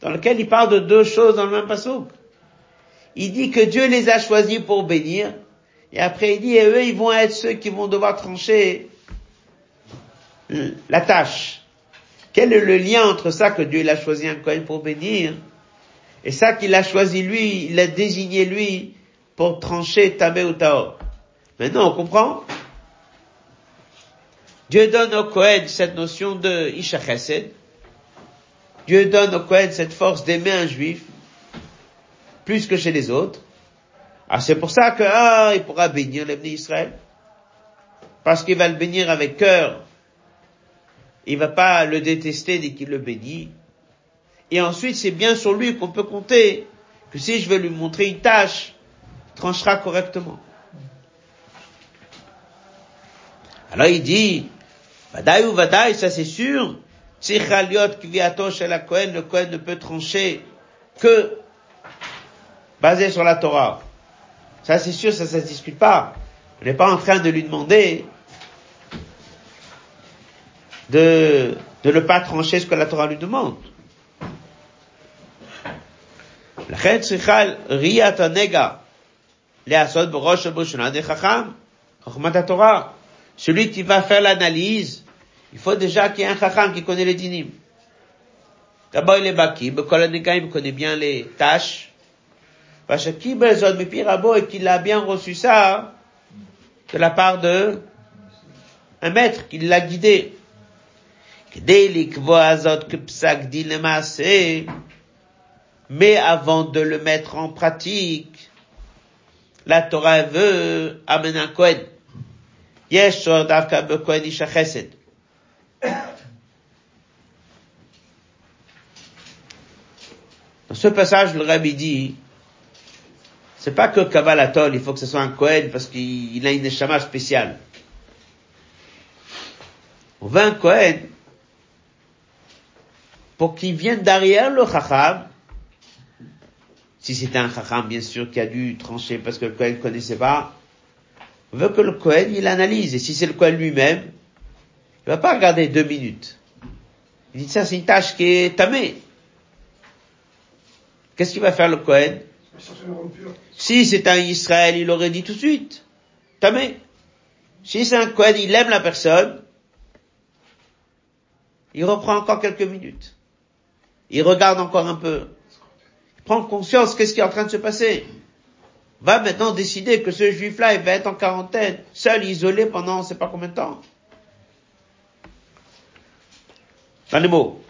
Speaker 1: dans lequel il parle de deux choses dans le même pasouk. Il dit que Dieu les a choisis pour bénir, et après il dit, et eux, ils vont être ceux qui vont devoir trancher la tâche. Quel est le lien entre ça que Dieu il a choisi un Cohen pour bénir, et ça qu'il a choisi lui, il a désigné lui pour trancher Tabé ou Taor? Maintenant, on comprend? Dieu donne au Cohen cette notion de Isha Chesed, Dieu donne au Kohen cette force d'aimer un juif plus que chez les autres. Ah, c'est pour ça que, ah, il pourra bénir l'Ebné Israël. Parce qu'il va le bénir avec cœur il va pas le détester dès qu'il le bénit. Et ensuite, c'est bien sur lui qu'on peut compter que si je vais lui montrer une tâche, il tranchera correctement. Alors il dit, Vadaï ou Vadaï, ça c'est sûr, si Chaliot Kviato chez la Kohen, le Kohen ne peut trancher que basé sur la Torah. Ça c'est sûr, ça ne se discute pas. On n'est pas en train de lui demander de, de ne pas trancher ce que la Torah lui demande. Celui qui va faire l'analyse il faut déjà qu'il y ait un chacham qui connaît les dinim. D'abord, il est baki, il connaît bien les tâches. Parce qu'il a bien reçu ça de la part de un maître qui l'a guidé. Mais avant de le mettre en pratique, la Torah veut amener un Kohen. Yesh davka bekohen isha chesed. Dans ce passage, le rabbi dit, c'est pas que Kabbalatol, il faut que ce soit un Kohen parce qu'il a une neshama spéciale. On veut un Kohen pour qu'il vienne derrière le Chacham. Si c'était un Chacham, bien sûr, qui a dû trancher parce que le Kohen ne connaissait pas. On veut que le Kohen, il analyse. Et si c'est le Kohen lui-même, il va pas regarder deux minutes. Il dit ça, c'est une tâche qui est tamée. Qu'est-ce qu'il va faire le Kohen? Si c'est un Israël, il aurait dit tout de suite. Tamé. Si c'est un Kohen, il aime la personne, il reprend encore quelques minutes. Il regarde encore un peu. Il prend conscience qu'est-ce qui est en train de se passer. Va maintenant décider que ce juif-là, il va être en quarantaine, seul, isolé pendant on ne sait pas combien de temps. Dans les mots.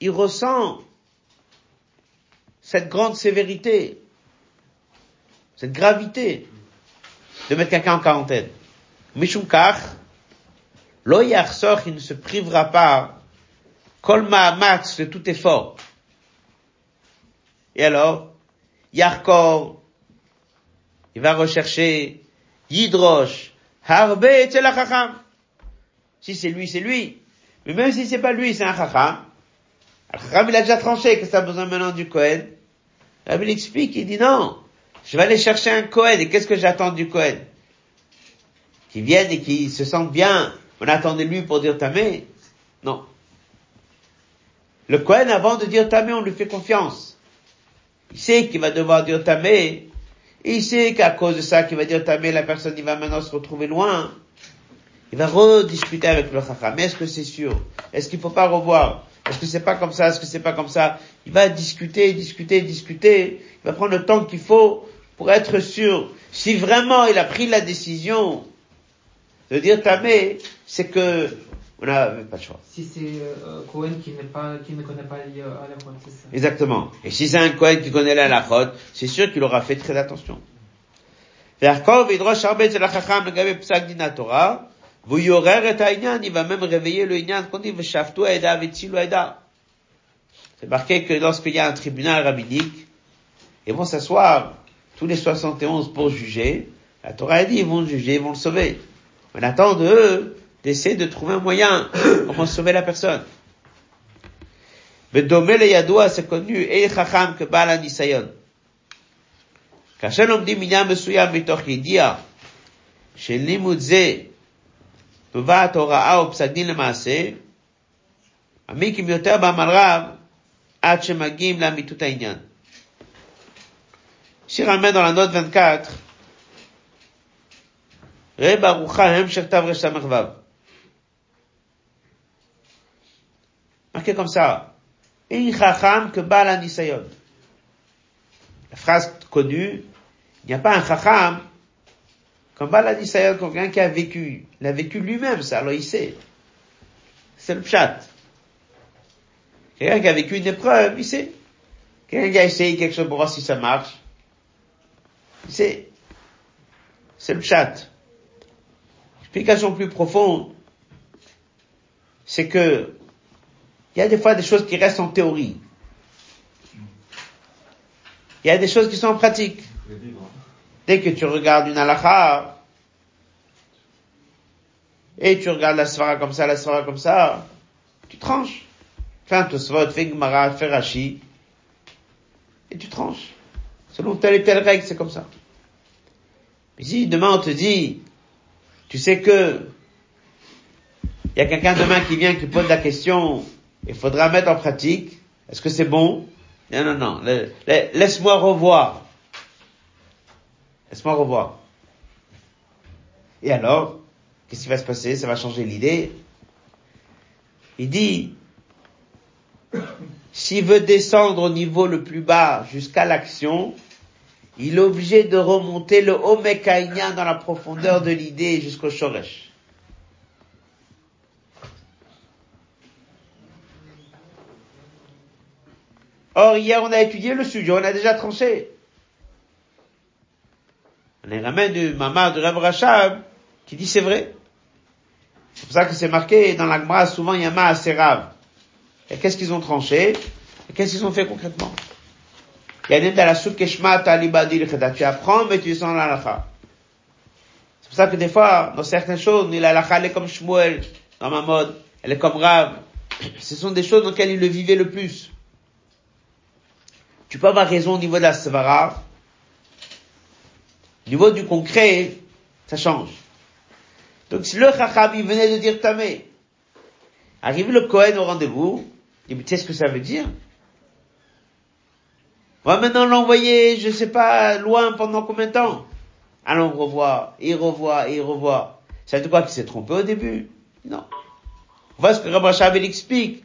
Speaker 1: Il ressent cette grande sévérité, cette gravité de mettre quelqu'un en quarantaine. Mishumkar, lo yarsor, il ne se privera pas, kol ma'amatz, de tout effort. Et alors, yarkor, il va rechercher Yidrosh, Harbe et. Si c'est lui, c'est lui. Mais même si c'est pas lui, c'est un Chacham. Le Chacham, il a déjà tranché que ça a besoin maintenant du Kohen. Rabbi il explique, il dit non, je vais aller chercher un Kohen. Et qu'est-ce que j'attends du Kohen? Qu'il vienne et qu'il se sente bien. On attendait lui pour dire Tamé. Non. Le Kohen, avant de dire Tamé, on lui fait confiance. Il sait qu'il va devoir dire Tamé il sait qu'à cause de ça, qu'il va dire Tamé, la personne, il va maintenant se retrouver loin. Il va rediscuter avec le chacham. Mais est-ce que c'est sûr? Est-ce qu'il faut pas revoir? Est-ce que c'est pas comme ça? Est-ce que c'est pas comme ça? Il va discuter, discuter, discuter. Il va prendre le temps qu'il faut pour être sûr. Si vraiment il a pris la décision de dire Tamé, c'est que on n'a pas de choix.
Speaker 5: Si c'est euh, Cohen qui, pas, qui ne connaît pas la c'est ça.
Speaker 1: Exactement. Et si c'est un Cohen qui connaît la halachot, c'est sûr qu'il aura fait très attention. Verkov idrosh arbet psak il va même réveiller le Inyan quand il veut Shaftu Aeda, Vitzilu Aeda. C'est marqué que lorsqu'il y a un tribunal rabbinique, ils vont s'asseoir tous les 71 pour juger. La Torah a dit, ils vont juger, ils vont le sauver. On attend de eux d'essayer de trouver un moyen [coughs] pour sauver la personne. Mais Bedomel et Yadoua, c'est connu, et Chacham que Bala Nisayon. Kachem dit, Minyam Mesuyam Mitor Yidia, chez Limudze, נובעת הוראה או פסק דין למעשה, עמיקים יותר בעמל רב עד שמגיעים לאמיתות העניין. שיר עמד dans la note 24, ראה בארוחה המשך תרס"ו. marqué comme ça. chacham que bala nisayon. La phrase connue, il n'y a pas un chacham comme bala nisayon, quelqu'un qui a vécu. Il a vécu lui-même ça, alors il sait. C'est le pshat. Quelqu'un qui a vécu une épreuve, il sait. Quelqu'un qui a essayé quelque chose pour voir si ça marche. C'est, c'est le chat. Explication plus profonde, c'est que il y a des fois des choses qui restent en théorie. Il y a des choses qui sont en pratique. Dès que tu regardes une halakha, et tu regardes la svara comme ça, la svara comme ça, tu tranches. Fais un tosvot, fais Gemara, fais Rashi, et tu tranches. Selon telle et telle règle, c'est comme ça. Mais si demain on te dit, tu sais que, il y a quelqu'un demain qui vient qui pose la question, il faudra mettre en pratique, est-ce que c'est bon? Non, non, non, laisse-moi revoir. Laisse-moi revoir. Et alors, qu'est-ce qui va se passer? Ça va changer l'idée? Il dit, s'il veut descendre au niveau le plus bas jusqu'à l'action, il est obligé de remonter le Omekaïnyan dans la profondeur de l'idée jusqu'au Shoresh. Or, hier, on a étudié le sujet, on a déjà tranché. Les ramène du Mama de Rav Rachab, qui dit c'est vrai. C'est pour ça que c'est marqué dans l'Agma, souvent il y a Ma Rav. Et qu'est-ce qu'ils ont tranché? Et qu'est-ce qu'ils ont fait concrètement? Tu apprends, mais tu sens l'alacha. C'est pour ça que des fois, dans certaines choses, l'alacha, elle est comme Shmuel, dans ma mode. Elle est comme Rav. Ce sont des choses dans lesquelles il le vivait le plus. Tu peux avoir raison au niveau de la svara. Au niveau du concret, ça change. Donc si le chacham, il venait de dire tamé, arrive le Cohen au rendez-vous, il dit, tu sais ce que ça veut dire? On va maintenant l'envoyer, je sais pas, loin pendant combien de temps? Allons revoir, et revoir, et revoir. Ça veut dire quoi? Qu'il s'est trompé au début? Non. On voit ce que Rabbi Shavel explique.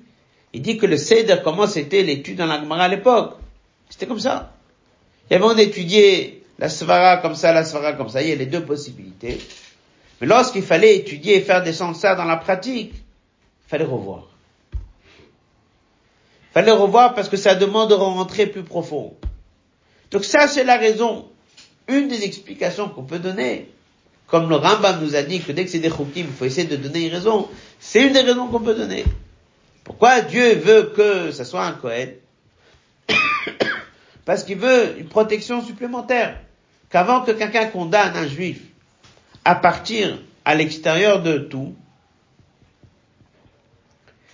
Speaker 1: Il dit que le Seder, comment c'était l'étude dans la Gemara à l'époque? C'était comme ça. Il y avait on étudiait la svara comme ça, la svara comme ça. Il y a les deux possibilités. Mais lorsqu'il fallait étudier et faire descendre ça dans la pratique, il fallait revoir. Il fallait revoir parce que ça demande de rentrer plus profond. Donc ça, c'est la raison. Une des explications qu'on peut donner, comme le Rambam nous a dit que dès que c'est des choukim, il faut essayer de donner une raison. C'est une des raisons qu'on peut donner. Pourquoi Dieu veut que ça soit un Kohen? [coughs] Parce qu'il veut une protection supplémentaire. Qu'avant que quelqu'un condamne un juif à partir à l'extérieur de tout,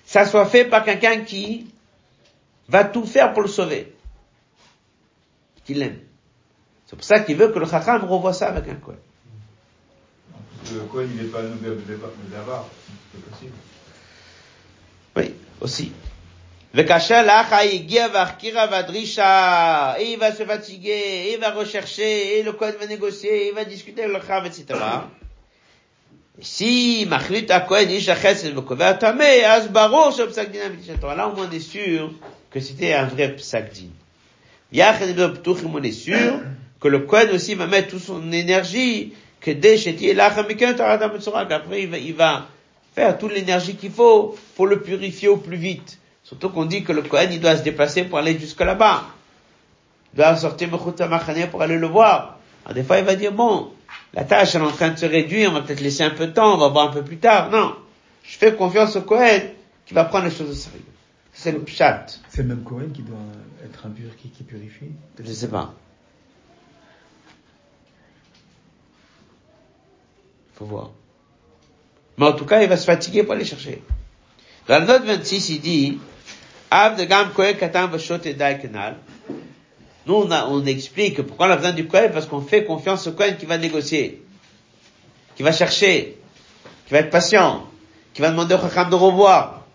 Speaker 1: ça soit fait par quelqu'un qui va tout faire pour le sauver. Qu'il l'aime. C'est pour ça qu'il veut que le Chacham revoie ça avec un Kohen.
Speaker 6: Le Kohen, il n'est pas de c'est possible.
Speaker 1: Oui, aussi. Et il va se fatiguer, il va rechercher, et le Kohen va négocier, il va discuter avec le Chav, etc. Si Machlit Kohen Ish Achesed Bekover Tameh, Az Baruch Shel Psak Din Là, au moins, on est sûr que c'était un vrai Psak on est sûr que le aussi va mettre toute son énergie, que dès il va faire toute l'énergie qu'il faut pour le purifier au plus vite. Surtout qu'on dit que le Kohen, il doit se déplacer pour aller jusque là-bas. Il doit sortir Machane pour aller le voir. Alors des fois, il va dire, bon, la tâche, elle est en train de se réduire, on va peut-être laisser un peu de temps, on va voir un peu plus tard. Non. Je fais confiance au Kohen qui va prendre les choses au sérieux. C'est le pshat.
Speaker 7: C'est le même Kohen qui doit être impur, qui, qui purifie?
Speaker 1: Je sais pas. Faut voir. Mais en tout cas, il va se fatiguer pour aller chercher. Dans la note 26, il dit, nous, on, a, on explique pourquoi on a besoin du Kohen, parce qu'on fait confiance au Kohen qui va négocier, qui va chercher, qui va être patient, qui va demander au Chacham de revoir.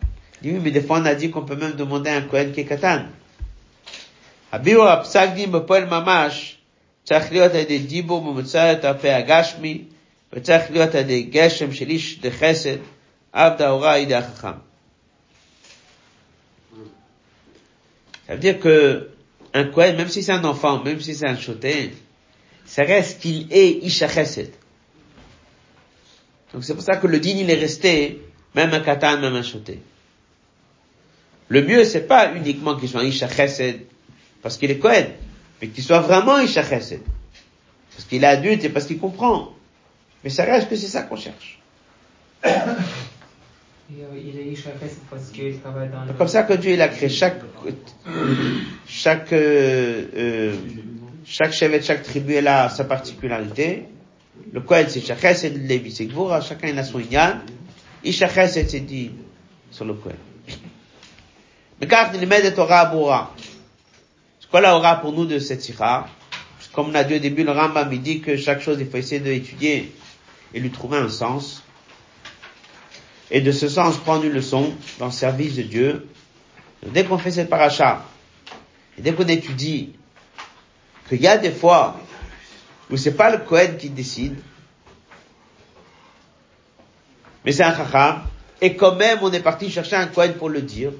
Speaker 1: Il dit, oui, mais des fois on a dit qu'on peut même demander à un Kohen qui est Katan. הביאו הפסק דין בפועל ממש צריך להיות על ידי דיבור ממוצע את הפה הגשמי וצריך להיות על ידי גשם של איש דחסד עבד ההוראה ידי החכם. Ça veut dire que un Kohen, même si c'est un enfant, même si c'est un choté, ça reste qu'il est Isha Donc c'est pour ça que le din il est resté, même un katan, même un choté. Le mieux c'est pas uniquement qu'il soit Isha parce qu'il est Kohen, mais qu'il soit vraiment Isha Parce qu'il est adulte et parce qu'il comprend. Mais ça reste que c'est ça qu'on cherche.
Speaker 8: C'est
Speaker 1: comme ça que Dieu il a créé chaque chaque euh, euh, chaque chevet, chaque tribu elle a sa particularité. Le Kohen c'est Shachet, c'est Lévi, c'est chacun a son Inyan. Ishachet c'est dit sur le Kohen. Mais quand il met de Torah à Boura, c'est quoi la aura pour nous de cette sikha Comme on a dit au début, le Rambam il dit que chaque chose il faut essayer d'étudier et lui trouver un sens. Et de ce sens prendre une leçon dans le service de Dieu. Dès qu'on fait cette paracha, et dès qu'on étudie qu'il y a des fois où c'est pas le Kohen qui décide, mais c'est un chacham, et quand même on est parti chercher un Kohen pour le dire.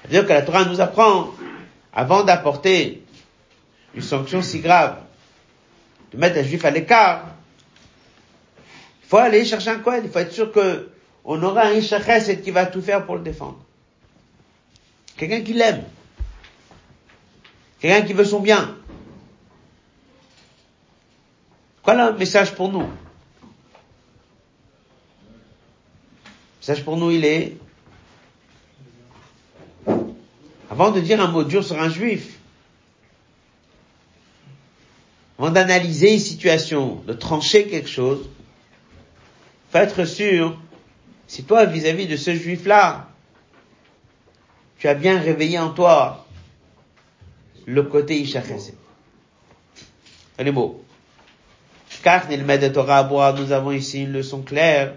Speaker 1: C'est-à-dire que la Torah nous apprend, avant d'apporter une sanction si grave, de mettre un juif à l'écart, faut aller chercher un Kohen, il faut être sûr que on aura un Ishachès qui va tout faire pour le défendre. Quelqu'un qui l'aime. Quelqu'un qui veut son bien. Voilà un message pour nous? Le message pour nous, il est, avant de dire un mot dur sur un juif, avant d'analyser une situation, de trancher quelque chose, faut être sûr, si toi, vis-à-vis de ce juif-là, tu as bien réveillé en toi le côté Isha Chesed. Les mots. Car de Torah nous avons ici une leçon claire.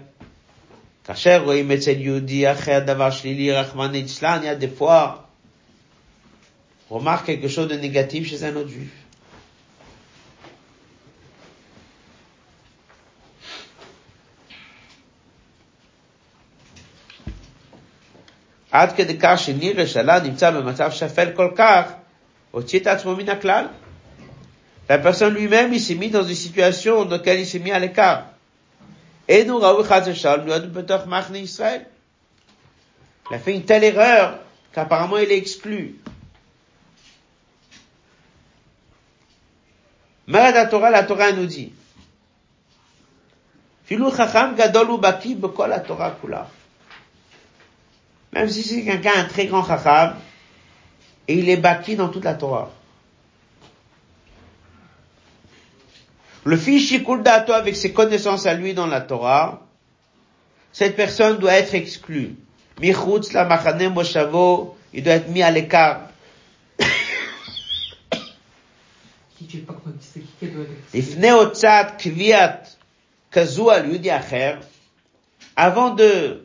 Speaker 1: כאשר רואים אצל יהודי אחר דבר שלילי, רחמנא ליצלן, il y a des fois, on remarque עד כדי כך שנראה שעלה נמצא במצב שפל כל כך, הוציא את עצמו מן הכלל. La personne lui-même, il s'est mis dans une situation dans laquelle il s'est mis à l'écart. Et nous, Raoul Chazeshal, nous avons peut-être marqué Israël. Il a fait une telle erreur qu'apparemment il est exclu. Mais la Torah, la Torah nous dit, Filou chacham gadol u baki bekol la Torah kula. Même si c'est quelqu'un un très grand chacham, et il est baki dans toute la Torah. Le fils Shikul Dato avec ses connaissances à lui dans la Torah, cette personne doit être exclue. Michutz la machane moshavo, il doit être mis à l'écart. [coughs] לפני הוצאת קביעת כזו על יהודי אחר, avant de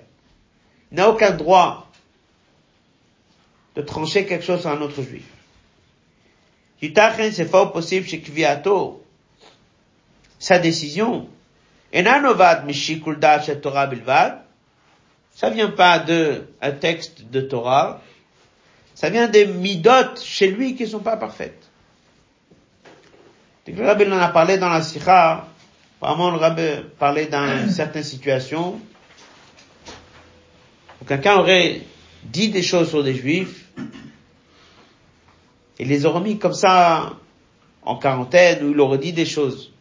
Speaker 1: N'a aucun droit de trancher quelque chose sur un autre juif. C'est fort possible chez Kviato, sa décision, ça vient pas de un texte de Torah, ça vient des midot chez lui qui sont pas parfaites. Le Rabbi en a parlé dans la Sikha, apparemment le Rabbi parlait dans certaines situations, quelqu'un aurait dit des choses sur des juifs, et les aurait mis comme ça en quarantaine, où il aurait dit des choses.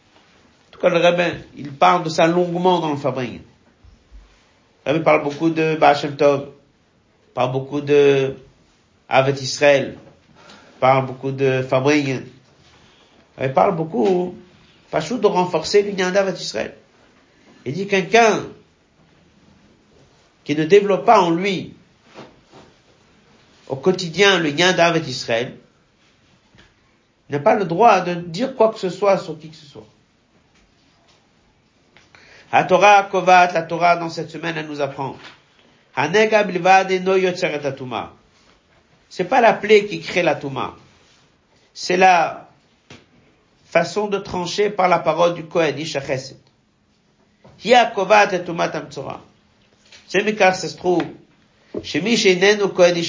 Speaker 1: En tout cas, le rabbin, il parle de ça longuement dans le Fabring. Le parle beaucoup de Bachem Tov, parle beaucoup de Avet Israël, parle beaucoup de Fabring. Il parle beaucoup, pas de renforcer l'union d'Avet Israël. Il dit quelqu'un qui ne développe pas en lui au quotidien le lien d'Avet Israël, n'a pas le droit de dire quoi que ce soit sur qui que ce soit. La Torah Kovat, la Torah dans cette semaine, elle nous apprend. C'est pas la plaie qui crée la Touma. C'est la façon de trancher par la parole du Kohen, Isha. Hiakovat et Ça se trouve, Kohen.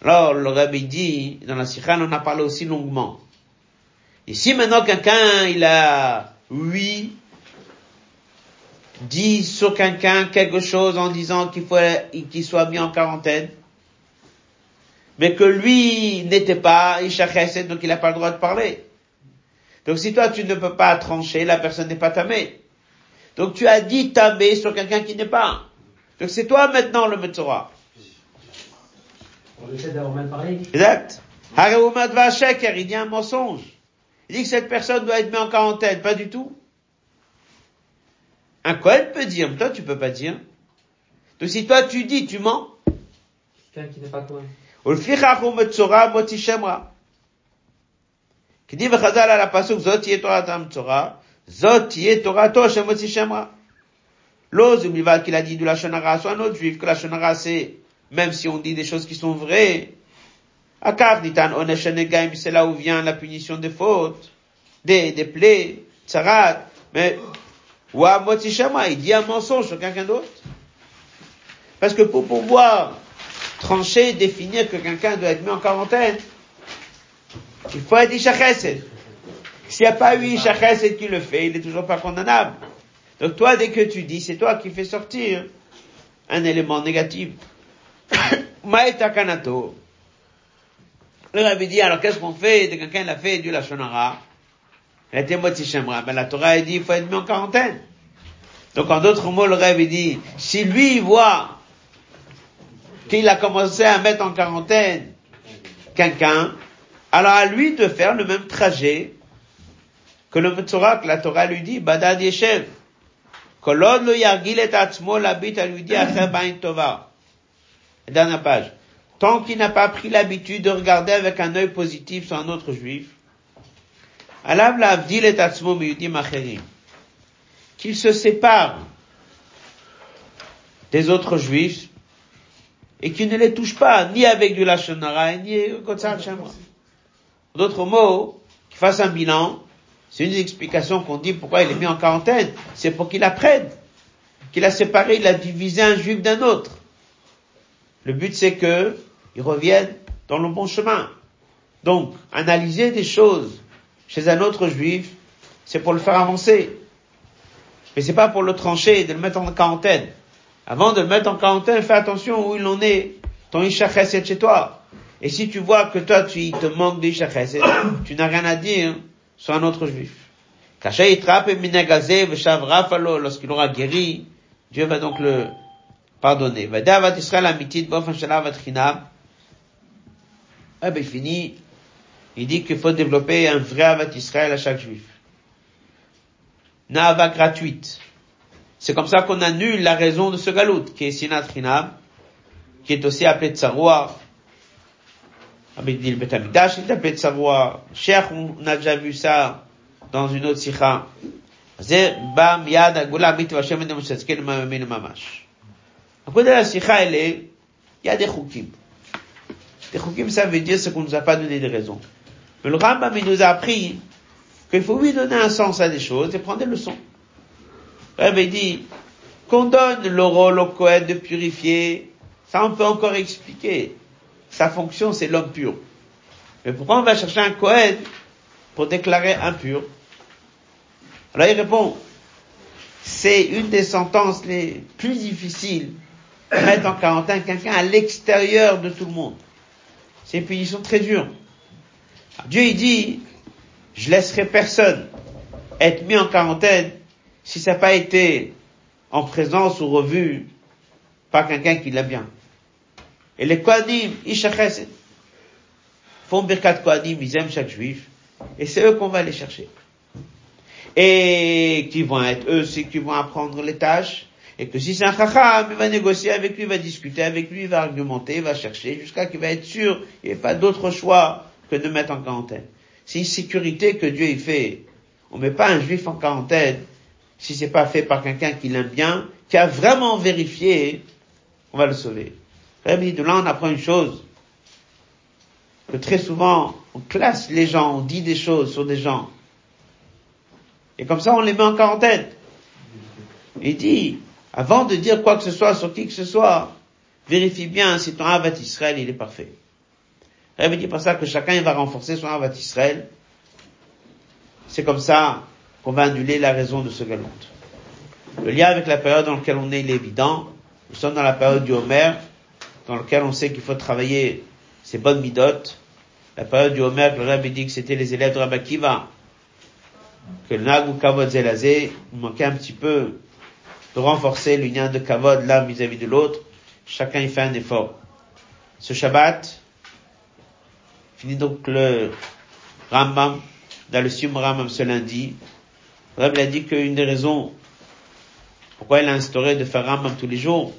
Speaker 1: Alors, le rabbi dit, dans la Sikhan, on a parlé aussi longuement. Ici, maintenant, quelqu'un, il a, oui, dit sur quelqu'un quelque chose en disant qu'il faut qu'il soit mis en quarantaine, mais que lui n'était pas Isha Chesed, donc il n'a pas le droit de parler. Donc si toi tu ne peux pas trancher, la personne n'est pas tamée. Donc tu as dit tamé sur quelqu'un qui n'est pas. Donc c'est toi maintenant le Metzora.
Speaker 5: On essaie d'avoir.
Speaker 1: Exact. il dit un mensonge. Il dit que cette personne doit être mise en quarantaine. Pas du tout. Un Kohen peut dire, mais toi tu peux pas dire. Donc si toi tu dis, tu mens.
Speaker 8: Quelqu'un qui n'est pas
Speaker 1: Kohen. Qui dit, à la pasuk, zot Zot Torato Shemotzi Shemra. L'ose, oublie qu'il a dit de la Shonara, soit un autre juif, que la Shonara c'est, même si on dit des choses qui sont vraies, Akav Nitan Oneshenegaim, c'est là où vient la punition des fautes, des, des plaies, tsarat, mais, ou à Shemra, il dit un mensonge sur quelqu'un d'autre. Parce que pour pouvoir trancher, définir que quelqu'un doit être mis en quarantaine, il faut être Ishachesed. S'il n'y a pas eu Isha Chesed qui le fait, il n'est toujours pas condamnable. Donc toi, dès que tu dis, c'est toi qui fais sortir un élément négatif. [coughs] Maïta Kanato. Le rabbi dit, alors qu'est-ce qu'on fait de quelqu'un qui a fait du Lachonara Il Shemra. Ben la Torah a dit, il faut être mis en quarantaine. Donc en d'autres mots, le rabbi dit, si lui voit qu'il a commencé à mettre en quarantaine quelqu'un, alors à lui de faire le même trajet que le Metzora, que la Torah lui dit, Badad Yeshev. Kolod lo yargil et atzmo l'habit à lui dire acher tova. Dernière page. Tant qu'il n'a pas pris l'habitude de regarder avec un œil positif sur un autre juif, alav l'avdil et atzmo miyudim acherim. Qu'il se sépare des autres juifs et qu'il ne les touche pas, ni avec du lachonara, ni Kotzar Shamra. D'autres mots, qu'il fasse un bilan, c'est une des explications qu'on dit pourquoi il est mis en quarantaine, c'est pour qu'il apprenne, qu'il a séparé, il a divisé un juif d'un autre. Le but c'est que, il revienne dans le bon chemin. Donc, analyser des choses chez un autre juif, c'est pour le faire avancer. Mais c'est pas pour le trancher de le mettre en quarantaine. Avant de le mettre en quarantaine, fais attention où il en est, ton Isha Chesed chez toi. Et si tu vois que toi, tu il te manque d'Isha Chesed, [coughs] tu n'as rien à dire sur un autre juif. Lorsqu'il aura guéri, Dieu va donc le pardonner. Eh ben, il dit qu'il faut développer un vrai Avat Israël à chaque juif. Nava gratuite. C'est comme ça qu'on annule la raison de ce galout, qui est Sinat Chinam, qui est aussi appelé Tsaroua. Avec dit le Betamidash, il est appelé Tsaroua. Cher, on a déjà vu ça dans une autre sikha. de il y a des choukim. Des choukim, ça veut dire ce qu'on nous a pas donné de raison. Mais le Rambam, il nous a appris qu'il faut lui donner un sens à des choses et prendre des leçons. Il dit qu'on donne le rôle au de purifier, ça on peut encore expliquer. Sa fonction c'est l'homme pur. Mais pourquoi on va chercher un Kohen pour déclarer impur? Alors il répond, c'est une des sentences les plus difficiles de mettre en quarantaine quelqu'un à l'extérieur de tout le monde. C'est une punition très dure. Dieu il dit, je laisserai personne être mis en quarantaine si ça n'a pas été en présence ou revu par quelqu'un qui l'aime bien. Et les Kohanim, Isha Chesed, font Birkat Kohanim, ils aiment chaque juif, et c'est eux qu'on va aller chercher. Et qui vont être eux, c'est qui vont apprendre les tâches, et que si c'est un chacham, il va négocier avec lui, il va discuter avec lui, il va argumenter, il va chercher, jusqu'à qu'il va être sûr, il n'y a pas d'autre choix que de mettre en quarantaine. C'est une sécurité que Dieu y fait. On met pas un juif en quarantaine si c'est pas fait par quelqu'un qui l'aime bien, qui a vraiment vérifié, on va le sauver. Rabbi, de là on apprend une chose. que très souvent, on classe les gens, on dit des choses sur des gens. Et comme ça, on les met en quarantaine. Il dit, avant de dire quoi que ce soit sur qui que ce soit, vérifie bien si ton Avat Israël, il est parfait. Rabbi dit par ça que chacun il va renforcer son Avat Israël. C'est comme ça qu'on va annuler la raison de ce galoute. Le lien avec la période dans laquelle on est, il est évident. Nous sommes dans la période du Homer, dans laquelle on sait qu'il faut travailler ses bonnes midotes. La période du Homer, le Rabbi dit que c'était les élèves de Rabbi Akiva. Que le Nag ou Kavod Zelazé, manquait un petit peu de renforcer l'union de Kavod l'un vis-à-vis de l'autre. Chacun y fait un effort. Ce Shabbat, finit donc le Rambam, dans le Sum Rambam ce lundi. Rabbi a dit qu'une des raisons pourquoi il a instauré de faire Rambam tous les jours,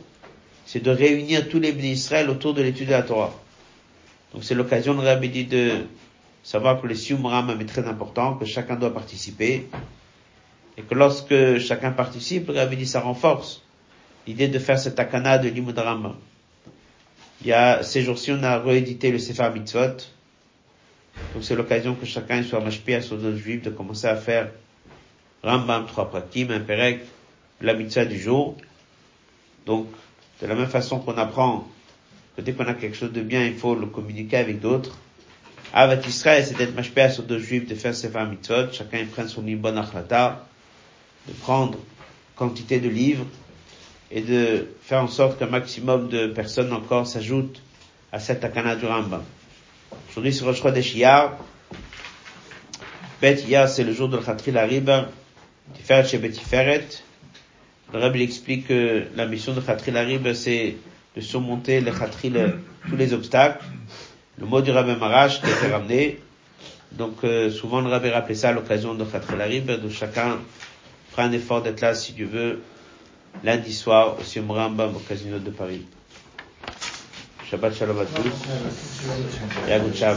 Speaker 1: c'est de réunir tous les bénis Israël autour de l'étude de la Torah. Donc c'est l'occasion, de Rabbi de savoir que le Sium Rambam est très important, que chacun doit participer, et que lorsque chacun participe, Rabbi dit, ça renforce l'idée de faire cette akana de Limud Rambam. Il y a, ces jours-ci, on a réédité le Sefer Mitzvot, donc c'est l'occasion que chacun soit mashpia sur d'autres juifs de commencer à faire Rambam, trois prakim, un perek, la mitzvah du jour. Donc, de la même façon qu'on apprend que dès qu'on a quelque chose de bien, il faut le communiquer avec d'autres. Avat Israël, c'est d'être mashpea sur deux juifs, de faire sefer mitzvot, chacun prenne son bon achlata, de prendre quantité de livres, et de faire en sorte qu'un maximum de personnes encore s'ajoutent à cette akana du Rambam. Aujourd'hui, c'est Rosh Chodesh. Bet c'est le jour de l'Chatri Lariba, Tiferet chez Betiferet. Le Rebbe explique que la mission de Khatri Larib, c'est de surmonter le Khatri, tous les obstacles. Le mot du Rabbi Marash qui a été ramené. Donc euh, souvent le Rabbi rappelait ça à l'occasion de Khatri Larib, donc chacun fera un effort d'être là si Dieu veut, lundi soir au Sium Rambam au Casino de Paris. Shabbat Shalom à tous. Et à.